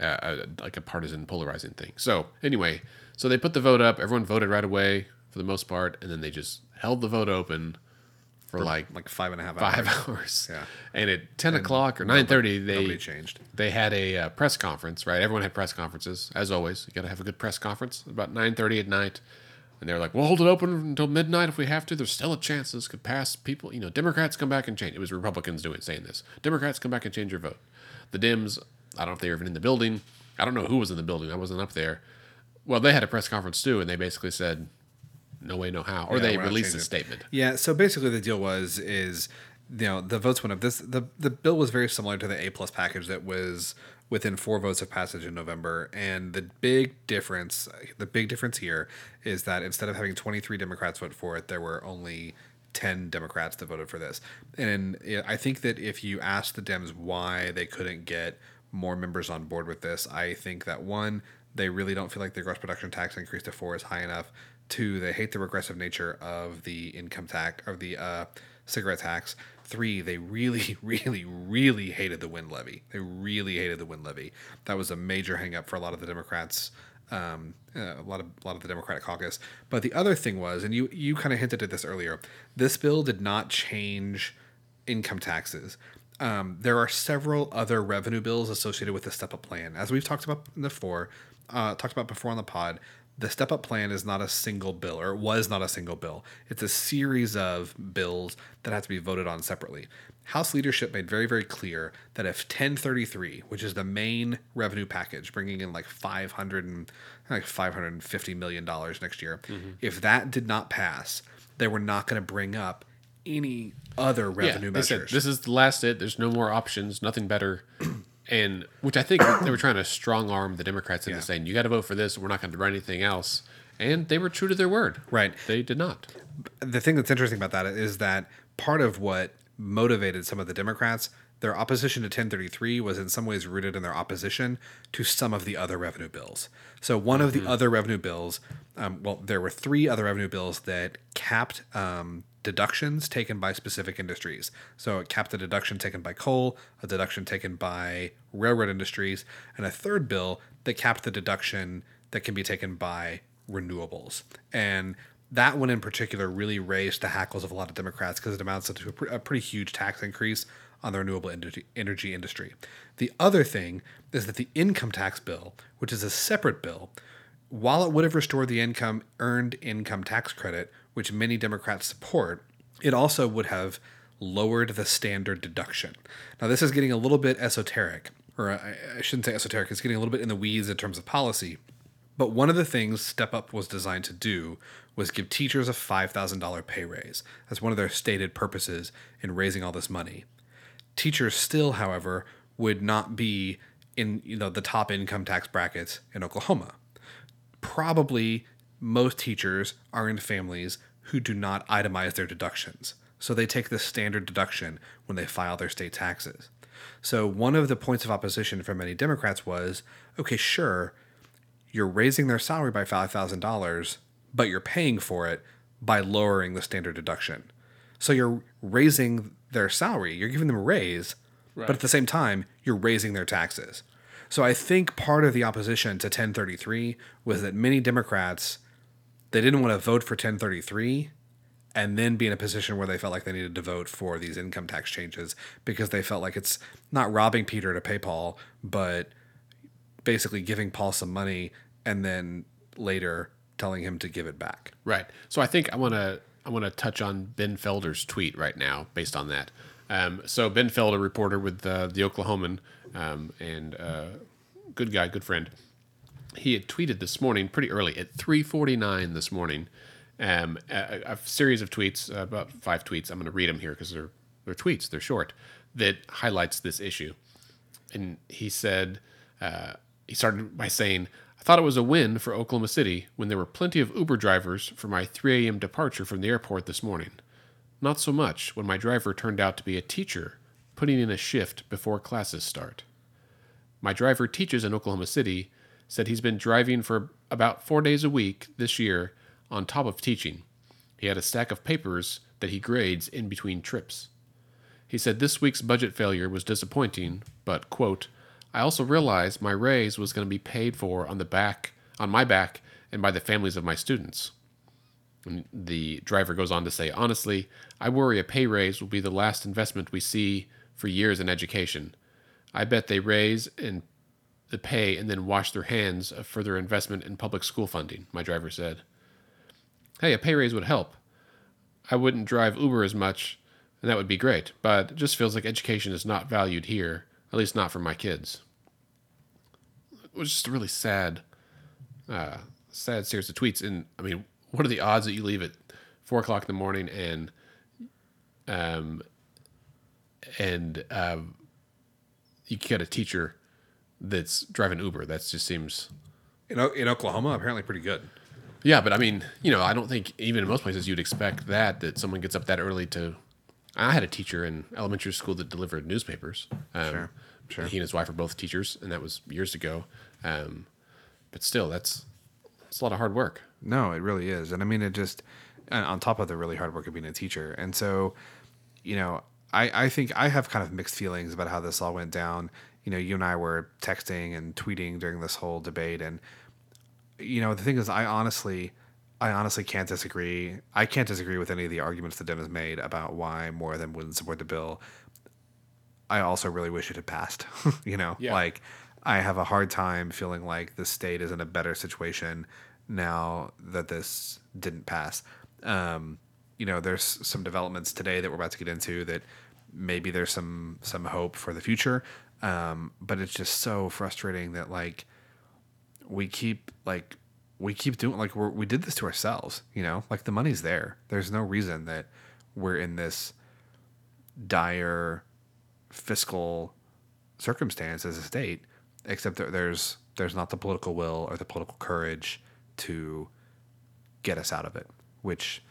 Speaker 1: uh, uh, like a partisan polarizing thing so anyway so they put the vote up everyone voted right away for the most part and then they just held the vote open for like
Speaker 2: Like five and a half
Speaker 1: five
Speaker 2: hours.
Speaker 1: hours.
Speaker 2: Yeah.
Speaker 1: And at ten o'clock or nine thirty, they
Speaker 2: changed.
Speaker 1: they had a uh, press conference. Right, everyone had press conferences as always. You got to have a good press conference about nine thirty at night. And they're like, "We'll hold it open until midnight if we have to. There's still a chance this could pass. People, you know, Democrats come back and change." It was Republicans doing saying this. Democrats come back and change your vote. The Dems, I don't know if they were even in the building. I don't know who was in the building. I wasn't up there. Well, they had a press conference too, and they basically said, "No way, no how," or
Speaker 2: Yeah,
Speaker 1: they released a statement.
Speaker 2: Yeah. So basically, the deal was is you know the votes went up. This the the bill was very similar to the A plus package that was within four votes of passage in November. And the big difference, the big difference here is that instead of having 23 Democrats vote for it, there were only 10 Democrats that voted for this. And I think that if you ask the Dems why they couldn't get more members on board with this, I think that one, they really don't feel like the gross production tax increase to four is high enough. Two, they hate the regressive nature of the income tax of the uh, cigarette tax. Three, they really, (laughs) really, really hated the wind levy. They really hated the wind levy. That was a major hangup for a lot of the Democrats um, uh, a lot of a lot of the Democratic caucus. But the other thing was, and you you kind of hinted at this earlier, this bill did not change income taxes. Um, there are several other revenue bills associated with the step up plan, as we've talked about before. Uh, talked about before on the pod. The step up plan is not a single bill, or it was not a single bill. It's a series of bills that have to be voted on separately. House leadership made very, very clear that if 1033, which is the main revenue package, bringing in like 500 and like 550 million dollars next year, mm-hmm. if that did not pass, they were not going to bring up any other revenue yeah, measures.
Speaker 1: Said, this is the last it. There's no more options. Nothing better. (clears throat) and which I think they were trying to strong arm the Democrats into yeah. saying you got to vote for this. We're not going to run anything else. And they were true to their word.
Speaker 2: Right.
Speaker 1: They did not.
Speaker 2: The thing that's interesting about that is that part of what motivated some of the Democrats. Their opposition to 1033 was in some ways rooted in their opposition to some of the other revenue bills. So, one of the mm-hmm. other revenue bills, um, well, there were three other revenue bills that capped um, deductions taken by specific industries. So, it capped a deduction taken by coal, a deduction taken by railroad industries, and a third bill that capped the deduction that can be taken by renewables. And that one in particular really raised the hackles of a lot of Democrats because it amounts to a, pre- a pretty huge tax increase on the renewable energy industry. The other thing is that the income tax bill, which is a separate bill, while it would have restored the income earned income tax credit, which many Democrats support, it also would have lowered the standard deduction. Now, this is getting a little bit esoteric, or I, shouldn't say esoteric, it's getting a little bit in the weeds in terms of policy. But one of the things Step Up was designed to do was give teachers a $5,000 pay raise. That's one of their stated purposes in raising all this money. Teachers still, however, would not be in you know the top income tax brackets in Oklahoma. Probably most teachers are in families who do not itemize their deductions. So they take the standard deduction when they file their state taxes. So one of the points of opposition for many Democrats was, okay, sure, you're raising their salary by $5,000, but you're paying for it by lowering the standard deduction. So you're raising their salary, you're giving them a raise, right. but at the same time, you're raising their taxes. So I think part of the opposition to 1033 was that many Democrats they didn't want to vote for 1033 and then be in a position where they felt like they needed to vote for these income tax changes because they felt like it's not robbing Peter to pay Paul, but basically giving Paul some money and then later telling him to give it back.
Speaker 1: Right. So I think I want to I want to touch on Ben Felder's tweet right now based on that. Um, so Ben Felder, reporter with uh, the Oklahoman, um, and uh, good guy, good friend. He had tweeted this morning, pretty early at 3:49 this morning, um, a, a, series of tweets, uh, about five tweets. I'm going to read them here because they're they're tweets, they're short, that highlights this issue. And he said, uh, he started by saying, I thought it was a win for Oklahoma City when there were plenty of Uber drivers for my 3 a.m. departure from the airport this morning. Not so much when my driver turned out to be a teacher, putting in a shift before classes start. My driver teaches in Oklahoma City, said he's been driving for about four days a week this year on top of teaching. He had a stack of papers that he grades in between trips. He said this week's budget failure was disappointing, but, quote, I also realized my raise was going to be paid for on the back on my back and by the families of my students. And the driver goes on to say, honestly, I worry a pay raise will be the last investment we see for years in education. I bet they raise and the pay and then wash their hands of further investment in public school funding, my driver said. Hey, a pay raise would help. I wouldn't drive Uber as much, and that would be great, but it just feels like education is not valued here at least not for my kids. It was just a really sad, uh, sad series of tweets. And I mean, what are the odds that you leave at four o'clock in the morning and um, and um, you get a teacher that's driving Uber. That just seems
Speaker 2: In, O- in Oklahoma, apparently pretty good.
Speaker 1: yeah. But I mean, you know, I don't think even in most places you'd expect that that someone gets up that early to. I had a teacher in elementary school that delivered newspapers. Um,
Speaker 2: Sure, sure.
Speaker 1: He and his wife are both teachers, and that was years ago. Um, but still, that's that's a lot of hard work.
Speaker 2: No, it really is. And I mean, it just, on top of the really hard work of being a teacher. And so, you know, I, I think I have kind of mixed feelings about how this all went down. You know, you and I were texting and tweeting during this whole debate. And, you know, the thing is, I honestly, I honestly can't disagree. I can't disagree with any of the arguments that Dem has made about why more of them wouldn't support the bill. I also really wish it had passed. (laughs) you know,
Speaker 1: Yeah.
Speaker 2: like I have a hard time feeling like the state is in a better situation now that this didn't pass. Um, you know, there's some developments today that we're about to get into that maybe there's some some hope for the future. Um, but it's just so frustrating that like we keep like we keep doing like we're, we did this to ourselves. You know, like the money's there. There's no reason that we're in this dire fiscal circumstance as a state, except that there's there's not the political will or the political courage to get us out of it, which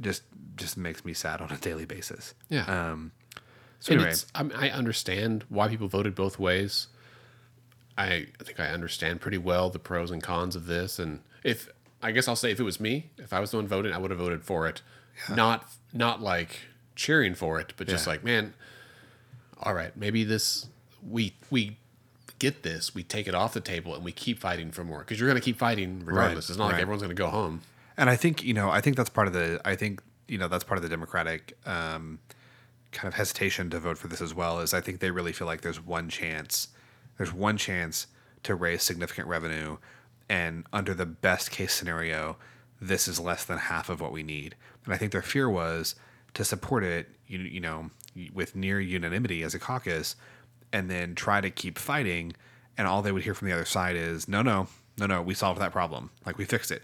Speaker 2: just just makes me sad on a daily basis.
Speaker 1: Yeah.
Speaker 2: Um. So anyway,
Speaker 1: it's, I, mean, I understand why people voted both ways. I think I understand pretty well the pros and cons of this. And if I guess I'll say if it was me, if I was the one voting, I would have voted for it. Not not like cheering for it, but just
Speaker 2: Yeah.
Speaker 1: like, man, all right, maybe this we we get this, we take it off the table, and we keep fighting for more because you're going to keep fighting regardless. it's not like everyone's going to go home.
Speaker 2: And I think you know, I think that's part of the. I think you know that's part of the Democratic um, kind of hesitation to vote for this as well. Is I think they really feel like there's one chance, there's one chance to raise significant revenue, and under the best case scenario, this is less than half of what we need. And I think their fear was to support it, you you know, with near unanimity as a caucus, and then try to keep fighting. And all they would hear from the other side is, no, no, no, no, we solved that problem. Like we fixed it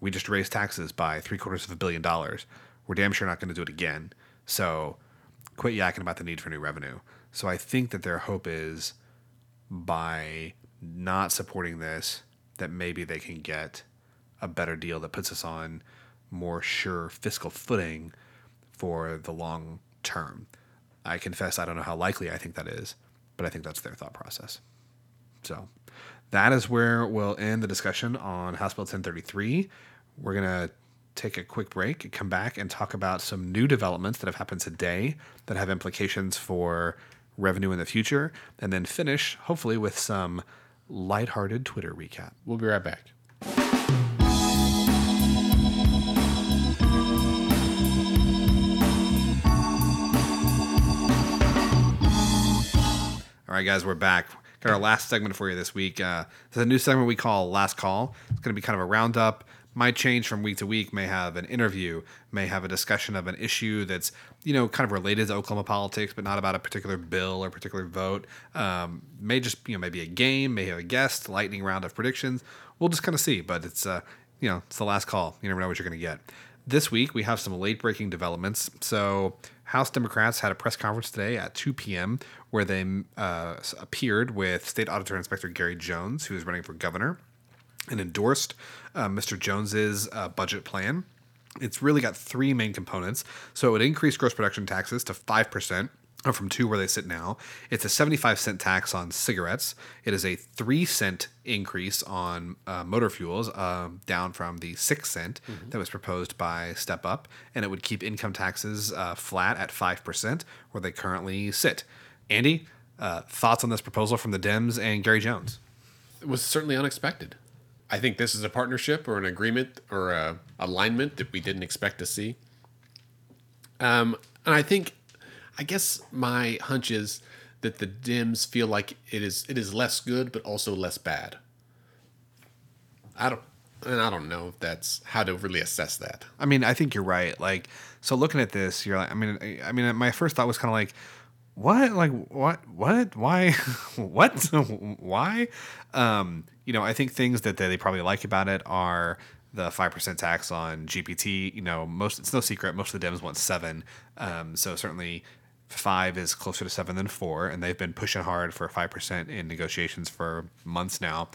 Speaker 2: we just raised taxes by three quarters of a billion dollars. We're damn sure not going to do it again. So quit yakking about the need for new revenue. So I think that their hope is by not supporting this, that maybe they can get a better deal that puts us on more sure fiscal footing for the long term. I confess I don't know how likely I think that is, but I think that's their thought process. So that is where we'll end the discussion on House Bill 1033. We're going to take a quick break, come back, and talk about some new developments that have happened today that have implications for revenue in the future, and then finish, hopefully, with some lighthearted Twitter recap.
Speaker 1: We'll be right back.
Speaker 2: All right, guys, we're back. Got our last segment for you this week. Uh, it's a new segment we call Last Call. It's going to be kind of a roundup. Might change from week to week. May have an interview. May have a discussion of an issue that's you know kind of related to Oklahoma politics, but not about a particular bill or particular vote. Um, may just you know maybe a game. May have a guest. Lightning round of predictions. We'll just kind of see. But it's uh, you know it's the last call. You never know what you're going to get. This week we have some late breaking developments. So House Democrats had a press conference today at 2 p.m. where they uh, appeared with State Auditor Inspector Gary Jones, who is running for governor, and endorsed uh, Mr. Jones's uh, budget plan. It's really got three main components. So it would increase gross production taxes to 5%. From two where they sit now. It's a 75 cent tax on cigarettes. It is a three cent increase on uh, motor fuels, uh, down from the six cent that was proposed by Step Up. And it would keep income taxes uh, flat at 5%, where they currently sit. Andy, uh, thoughts on this proposal from the Dems and Gary Jones?
Speaker 1: it was certainly unexpected. I think this is a partnership or an agreement or a alignment that we didn't expect to see. Um, and I think, I guess my hunch is that the Dems feel like it is it is less good, but also less bad. I don't, and I don't know if that's how to really assess that.
Speaker 2: I mean, I think you're right. Like, so looking at this, you're like, I mean, I mean, my first thought was kind of like, what, like, what, what, why, (laughs) what, (laughs) why? Um, you know, I think things that they probably like about it are the five percent tax on GPT. You know, most it's no secret most of the Dems want seven. Um, so certainly five is closer to seven than four, and they've been pushing hard for five percent in negotiations for months now.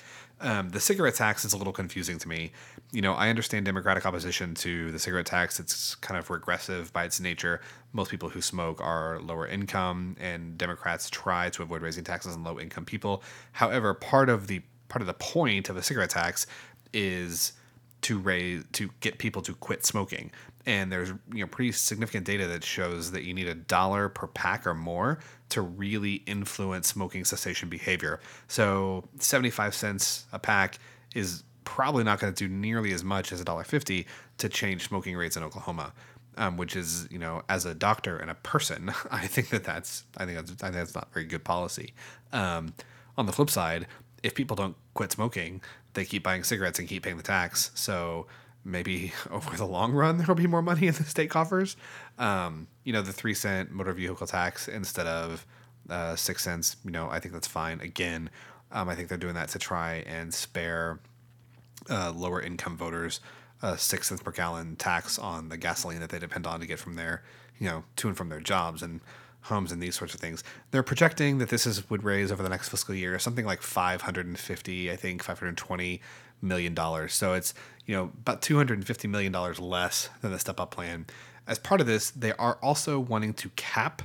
Speaker 2: Um, the cigarette tax is a little confusing to me. You know, I understand Democratic opposition to the cigarette tax. It's kind of regressive by its nature. Most people who smoke are lower income, and Democrats try to avoid raising taxes on low income people. However, part of the part of the point of a cigarette tax is to raise to get people to quit smoking. And there's you know pretty significant data that shows that you need a dollar per pack or more to really influence smoking cessation behavior. So 75 cents a pack is probably not going to do nearly as much as a dollar 50 to change smoking rates in oklahoma um, which is you know as a doctor and a person (laughs) i think that that's i think that's i think that's not very good policy. Um, on the flip side if people don't quit smoking they keep buying cigarettes and keep paying the tax. So maybe (laughs) over the long run there'll be more money in the state coffers. Um, you know, the three cent motor vehicle tax instead of uh, six cents. You know, I think that's fine. Again, um, I think they're doing that to try and spare uh, lower income voters a six cents per gallon tax on the gasoline that they depend on to get from their, you know, to and from their jobs and homes and these sorts of things. They're projecting that this is would raise over the next fiscal year something like 550, I think 520 million dollars. So it's, you know, about 250 million dollars less than the step up plan. As part of this, they are also wanting to cap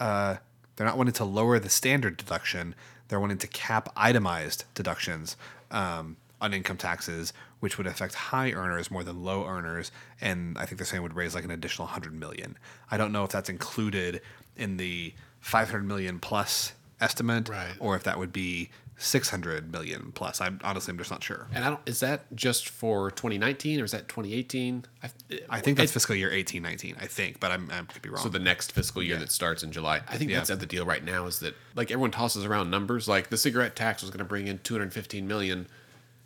Speaker 2: uh, they're not wanting to lower the standard deduction. They're wanting to cap itemized deductions um, on income taxes, which would affect high earners more than low earners. And I think they're saying would raise like an additional 100 million. I don't know if that's included in the 500 million plus estimate,
Speaker 1: Right.
Speaker 2: or if that would be 600 million plus. I'm honestly, I'm just not sure.
Speaker 1: And I don't. Is that just for 2019 or is that 2018? I,
Speaker 2: I think that's fiscal year 18, 19, I think, but I'm, I could be wrong.
Speaker 1: so the next fiscal year that starts in July. I think
Speaker 2: Yeah.
Speaker 1: that's the deal right now. Is that like everyone tosses around numbers? Like the cigarette tax was going to bring in 215 million,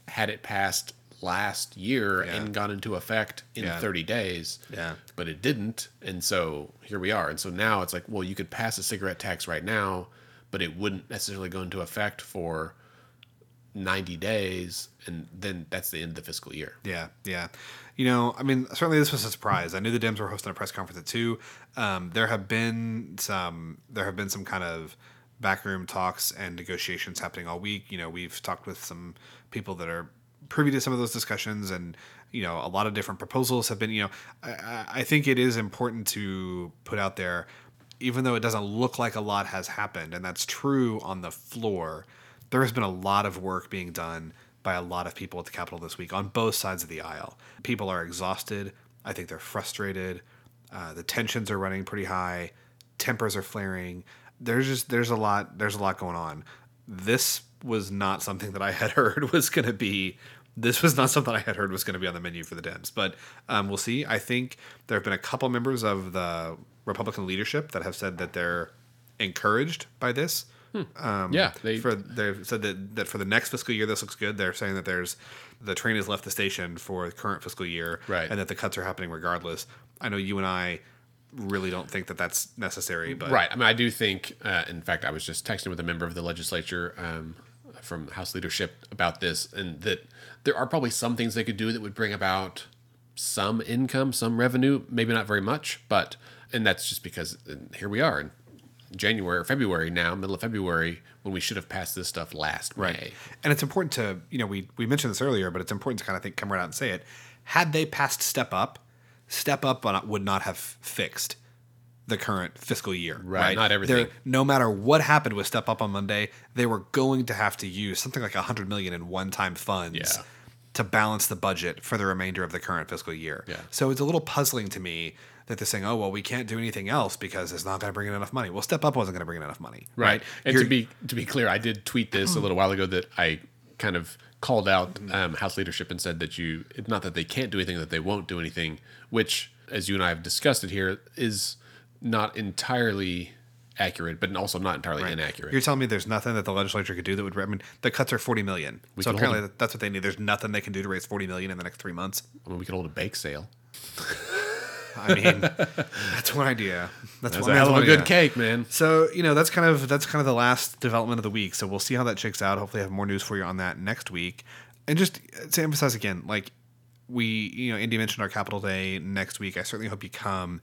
Speaker 1: had it passed last year
Speaker 2: Yeah.
Speaker 1: and gone into effect in
Speaker 2: Yeah.
Speaker 1: 30 days.
Speaker 2: Yeah.
Speaker 1: But it didn't, and so here we are. And so now it's like, well, you could pass a cigarette tax right now, but it wouldn't necessarily go into effect for 90 days, and then that's the end of the fiscal year.
Speaker 2: Yeah, yeah. You know, I mean, certainly this was a surprise. I knew the Dems were hosting a press conference at two. Um, there have been some, there have been some kind of backroom talks and negotiations happening all week. You know, we've talked with some people that are privy to some of those discussions, and you know, a lot of different proposals have been. You know, I, I- think it is important to put out there, even though it doesn't look like a lot has happened, and that's true on the floor. There has been a lot of work being done by a lot of people at the Capitol this week on both sides of the aisle. People are exhausted. I think they're frustrated. Uh, the tensions are running pretty high. Tempers are flaring. There's just there's a lot there's a lot going on. This was not something that I had (laughs) heard was going to be. This was not something I had heard was going to be on the menu for the Dems, but um, we'll see. I think there have been a couple members of the Republican leadership that have said that they're encouraged by this. Um,
Speaker 1: Yeah, they-
Speaker 2: for they've said that, that for the next fiscal year this looks good. They're saying that there's the train has left the station for the current fiscal year,
Speaker 1: Right.
Speaker 2: and that the cuts are happening regardless. I know you and I really don't think that that's necessary, but
Speaker 1: Right. I mean, I do think. Uh, in fact, I was just texting with a member of the legislature um, from House leadership about this, and that there are probably some things they could do that would bring about some income, some revenue. Maybe not very much, but and that's just because here we are in January or February now, middle of February, when we should have passed this stuff last May. Right.
Speaker 2: And it's important to, you know, we, we mentioned this earlier, but it's important to kind of think, come right out and say it. Had they passed Step Up, Step Up would not have fixed the current fiscal year. Right.
Speaker 1: not everything.
Speaker 2: They're- no matter what happened with Step Up on Monday, they were going to have to use something like a hundred million in one-time funds
Speaker 1: Yeah.
Speaker 2: to balance the budget for the remainder of the current fiscal year.
Speaker 1: Yeah.
Speaker 2: So it's a little puzzling to me that they're saying, "Oh, well, we can't do anything else because it's not going to bring in enough money." Well, Step Up wasn't going to bring in enough money, right?
Speaker 1: And
Speaker 2: You're-
Speaker 1: to be to be clear, I did tweet this a (clears throat) little while ago that I kind of called out um, House leadership and said that you not that they can't do anything, that they won't do anything, which, as you and I have discussed it here, is not entirely accurate, but also not entirely inaccurate.
Speaker 2: You're telling me there's nothing that the legislature could do that would. I mean, the cuts are 40 million. so apparently that's what they need. There's nothing they can do to raise 40 million in the next three months.
Speaker 1: I mean, we could hold a bake sale.
Speaker 2: I mean, that's one idea. That's,
Speaker 1: That's
Speaker 2: one,
Speaker 1: a hell of a good
Speaker 2: idea.
Speaker 1: cake, man.
Speaker 2: So you know that's kind of that's kind of the last development of the week. So we'll see how that shakes out. Hopefully, I have more news for you on that next week. And just to emphasize again, like we, you know, Andy mentioned our Capital Day next week. I certainly hope you come.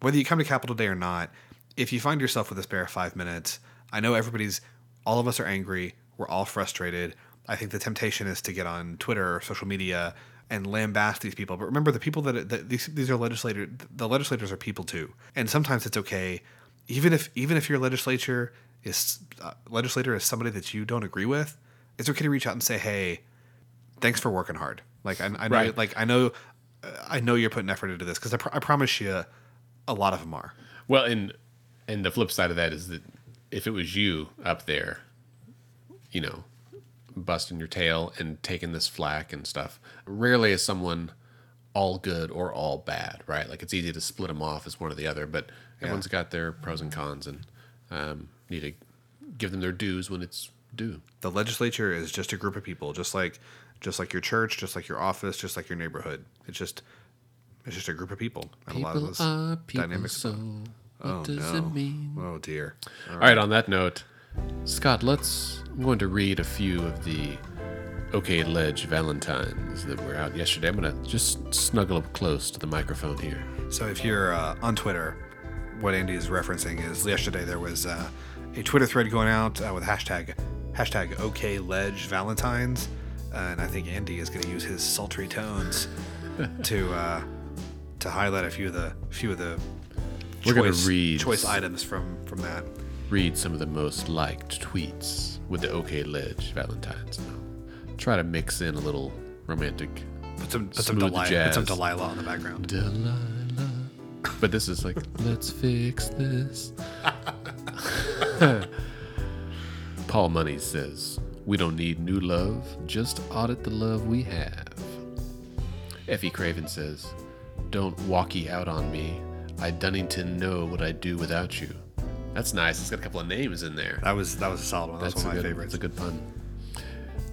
Speaker 2: Whether you come to Capital Day or not, if you find yourself with a spare five minutes, I know everybody's, all of us are angry. We're all frustrated. I think the temptation is to get on Twitter or social media and lambast these people. But remember, the people that, that these these are legislators. The legislators are people too, and sometimes it's okay, even if even if your legislature is uh, legislator is somebody that you don't agree with. It's okay to reach out and say, "Hey, thanks for working hard." Like I, I know,
Speaker 1: Right.
Speaker 2: like I know, uh, I know you're putting effort into this because I, pr- I promise you, a lot of them are.
Speaker 1: Well, and and the flip side of that is that if it was you up there, you know, busting your tail and taking this flack and stuff, rarely is someone all good or all bad, right? Like it's easy to split them off as one or the other, but everyone's got their pros and cons, and um, need to give them their dues when it's due.
Speaker 2: The legislature is just a group of people, just like just like your church, just like your office, just like your neighborhood. It's just it's just a group of people. And a lot of those
Speaker 1: are people,
Speaker 2: dynamics.
Speaker 1: so what
Speaker 2: oh
Speaker 1: does
Speaker 2: no!
Speaker 1: it mean?
Speaker 2: Oh dear!
Speaker 1: All right, on that note, Scott, let's. I'm going to read a few of the OK Ledge Valentines that were out yesterday. I'm going to just snuggle up close to the microphone here.
Speaker 2: So if you're uh, on Twitter, what Andy is referencing is yesterday there was uh, a Twitter thread going out uh, with hashtag hashtag OK Ledge Valentines, uh, and I think Andy is going to use his sultry tones (laughs) to uh, to highlight a few of the few of the
Speaker 1: We're gonna
Speaker 2: choice,
Speaker 1: read-
Speaker 2: choice items from from that.
Speaker 1: Read some of the most liked tweets with the OK Ledge Valentines. Try to mix in a little romantic
Speaker 2: Put some put some, Delilah, put some Delilah on the background.
Speaker 1: Delilah. But this is like, let's fix this. (laughs) Paul Money says, we don't need new love, just audit the love we have. Effie Craven says, don't walkie out on me. I Dunnington know what I'd do without you. That's nice. It's got a couple of names in there.
Speaker 2: That was that was a solid one. That's,
Speaker 1: That's
Speaker 2: one of my
Speaker 1: good,
Speaker 2: favorites.
Speaker 1: That's a good pun.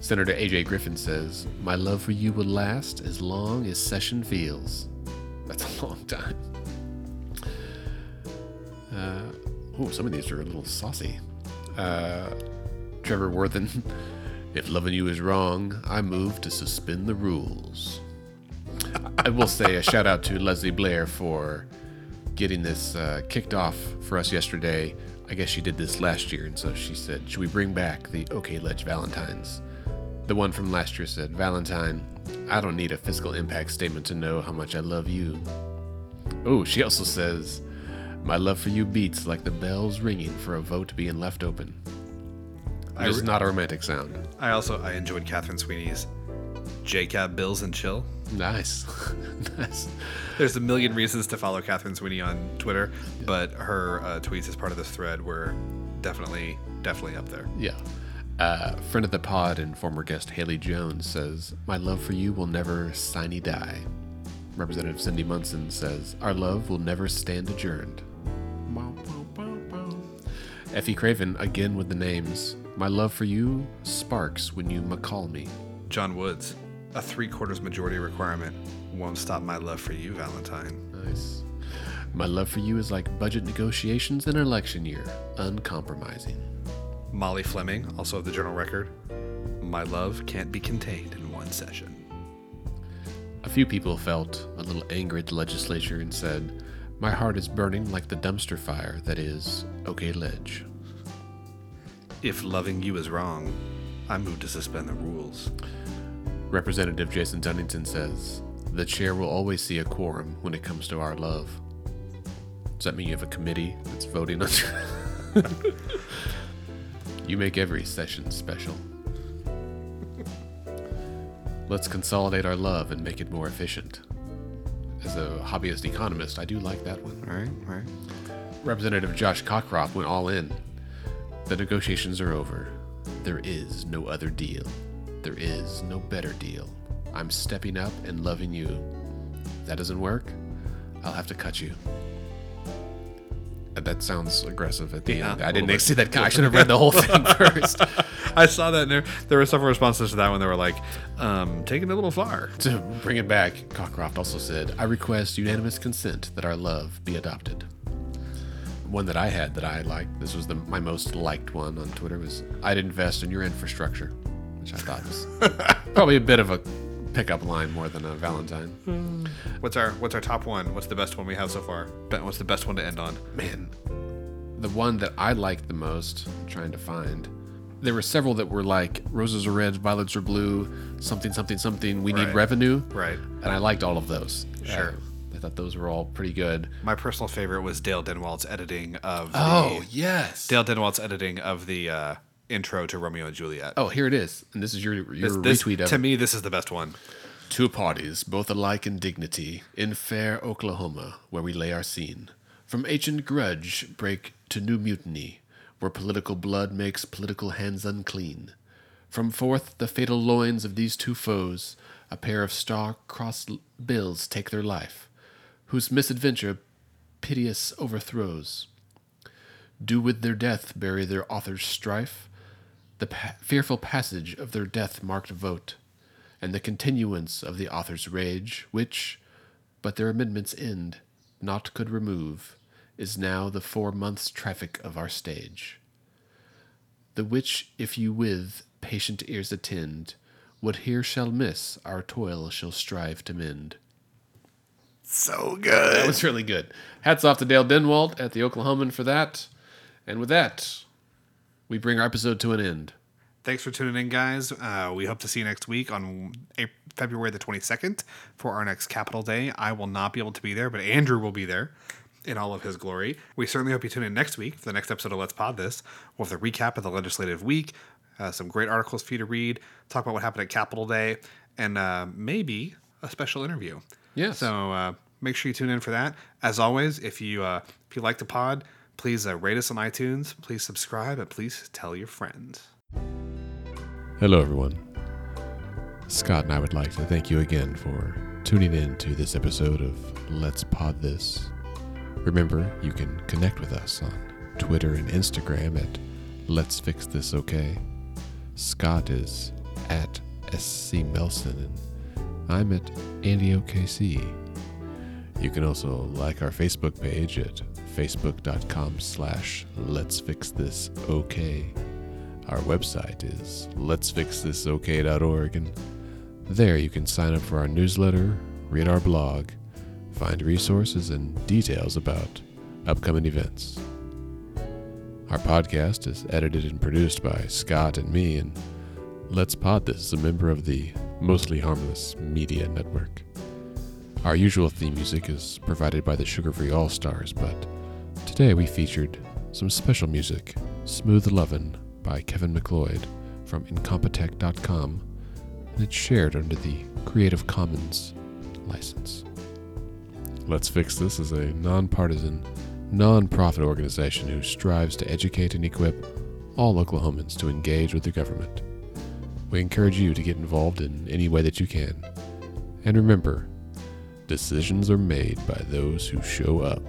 Speaker 1: Senator AJ Griffin says, "My love for you will last as long as session feels." That's a long time. Uh, oh, some of these are a little saucy. Uh, Trevor Worthen, (laughs) if loving you is wrong, I move to suspend the rules. I will say a shout out to Leslie Blair for getting this uh, kicked off for us yesterday. I guess she did this last year, and so she said, Should we bring back the OK Ledge Valentines? The one from last year said, Valentine, I don't need a physical impact statement to know how much I love you. Oh, she also says, My love for you beats like the bells ringing for a vote being left open. Is
Speaker 2: re-
Speaker 1: not a romantic sound.
Speaker 2: I also I enjoyed Catherine Sweeney's JCAB Bills and Chill.
Speaker 1: Nice. (laughs) nice.
Speaker 2: There's a million reasons to follow Catherine Sweeney on Twitter, but her uh, tweets as part of this thread were definitely definitely up there.
Speaker 1: Yeah. Uh, friend of the pod and former guest Haley Jones says, My love for you will never sine die. Representative Cyndi Munson says, Our love will never stand adjourned. Effie Craven, again with the names. My love for you sparks when you McCall me.
Speaker 2: John Woods, a three quarters majority requirement won't stop my love for you, Valentine.
Speaker 1: Nice. My love for you is like budget negotiations in an election year, uncompromising.
Speaker 2: Molly Fleming, also of the Journal Record. My love can't be contained in one session.
Speaker 1: A few people felt a little angry at the legislature and said, My heart is burning like the dumpster fire that is OK Ledge.
Speaker 2: If loving you is wrong, I move to suspend the rules.
Speaker 1: Representative Jason Dunnington says, The chair will always see a quorum when it comes to our love. Does that mean you have a committee that's voting on (laughs) You make every session special. Let's consolidate our love and make it more efficient. As a hobbyist economist, I do like that one.
Speaker 2: All right, all right.
Speaker 1: Representative Josh Cockroft went all in. The negotiations are over. There is no other deal. There is no better deal. I'm stepping up and loving you. If that doesn't work, I'll have to cut you. Uh, That sounds aggressive at the
Speaker 2: Yeah,
Speaker 1: end. I didn't see that. I should have read the whole thing (laughs) first.
Speaker 2: I saw that and there. There were several responses to that one. They were like, um, taking it a little far.
Speaker 1: to bring it back, Cockroft also said, I request unanimous consent that our love be adopted. One that I had that I liked, this was the, my most liked one on Twitter, was I'd invest in your infrastructure, which I thought was (laughs) probably a bit of a pickup line more than a Valentine.
Speaker 2: What's our What's our top one? What's the best one we have so far? What's the best one to end on?
Speaker 1: Man, the one that I liked the most, I'm trying to find. There were several that were like roses are red, violets are blue, something, something, something. We need
Speaker 2: Right.
Speaker 1: revenue,
Speaker 2: Right.
Speaker 1: and I liked all of those.
Speaker 2: Sure.
Speaker 1: Uh, I thought those were all pretty good.
Speaker 2: My personal favorite was Dale Denwalt's editing of the
Speaker 1: Oh yes.
Speaker 2: Dale Denwalt's editing of the uh, intro to Romeo and Juliet.
Speaker 1: Oh, here it is, and this is your your
Speaker 2: This- this-
Speaker 1: retweet of
Speaker 2: to
Speaker 1: it.
Speaker 2: me, this is the best one.
Speaker 1: Two parties, both alike in dignity, in fair Oklahoma, where we lay our scene. From ancient grudge break to new mutiny, where political blood makes political hands unclean. From forth the fatal loins of these two foes, a pair of star-crossed bills take their life, whose misadventure piteous overthrows. Do with their death bury their author's strife, the pa- fearful passage of their death-marked vote and the continuance of the author's rage, which, but their amendments end, naught could remove, is now the four months' traffic of our stage. The which, if you with patient ears attend, what here shall miss, our toil shall strive to mend.
Speaker 2: So good.
Speaker 1: That was really good. Hats off to Dale Denwalt at the Oklahoman for that. And with that, we bring our episode to an end.
Speaker 2: Thanks for tuning in, guys. Uh, we hope to see you next week on April, February the 22nd for our next Capital Day. I will not be able to be there, but Andrew will be there in all of his glory. We certainly hope you tune in next week for the next episode of Let's Pod This. We'll have the recap of the legislative week, uh, some great articles for you to read, talk about what happened at Capital Day, and uh, maybe a special interview.
Speaker 1: Yes.
Speaker 2: So uh, make sure you tune in for that. As always, if you uh, if you like the pod, please uh, rate us on iTunes. Please subscribe and please tell your friends.
Speaker 1: Hello, everyone. Scott and I would like to thank you again for tuning in to this episode of Let's Pod This. Remember, you can connect with us on Twitter and Instagram at Let's Fix This OK. Scott is at SC Melson, and I'm at Andy OKC. You can also like our Facebook page at facebook.com slash Let's Fix This OK. Our website is letsfixthisok.org, and there you can sign up for our newsletter, read our blog, find resources and details about upcoming events. Our podcast is edited and produced by Scott and me, and Let's Pod This is a member of the Mostly Harmless Media Network. Our usual theme music is provided by the Sugar Free All Stars, but today we featured some special music, Smooth Lovin' by Kevin MacLeod from Incompetech.com, and it's shared under the Creative Commons license. Let's Fix This is a nonpartisan, non-profit organization who strives to educate and equip all Oklahomans to engage with the government. We encourage you to get involved in any way that you can. And remember, decisions are made by those who show up.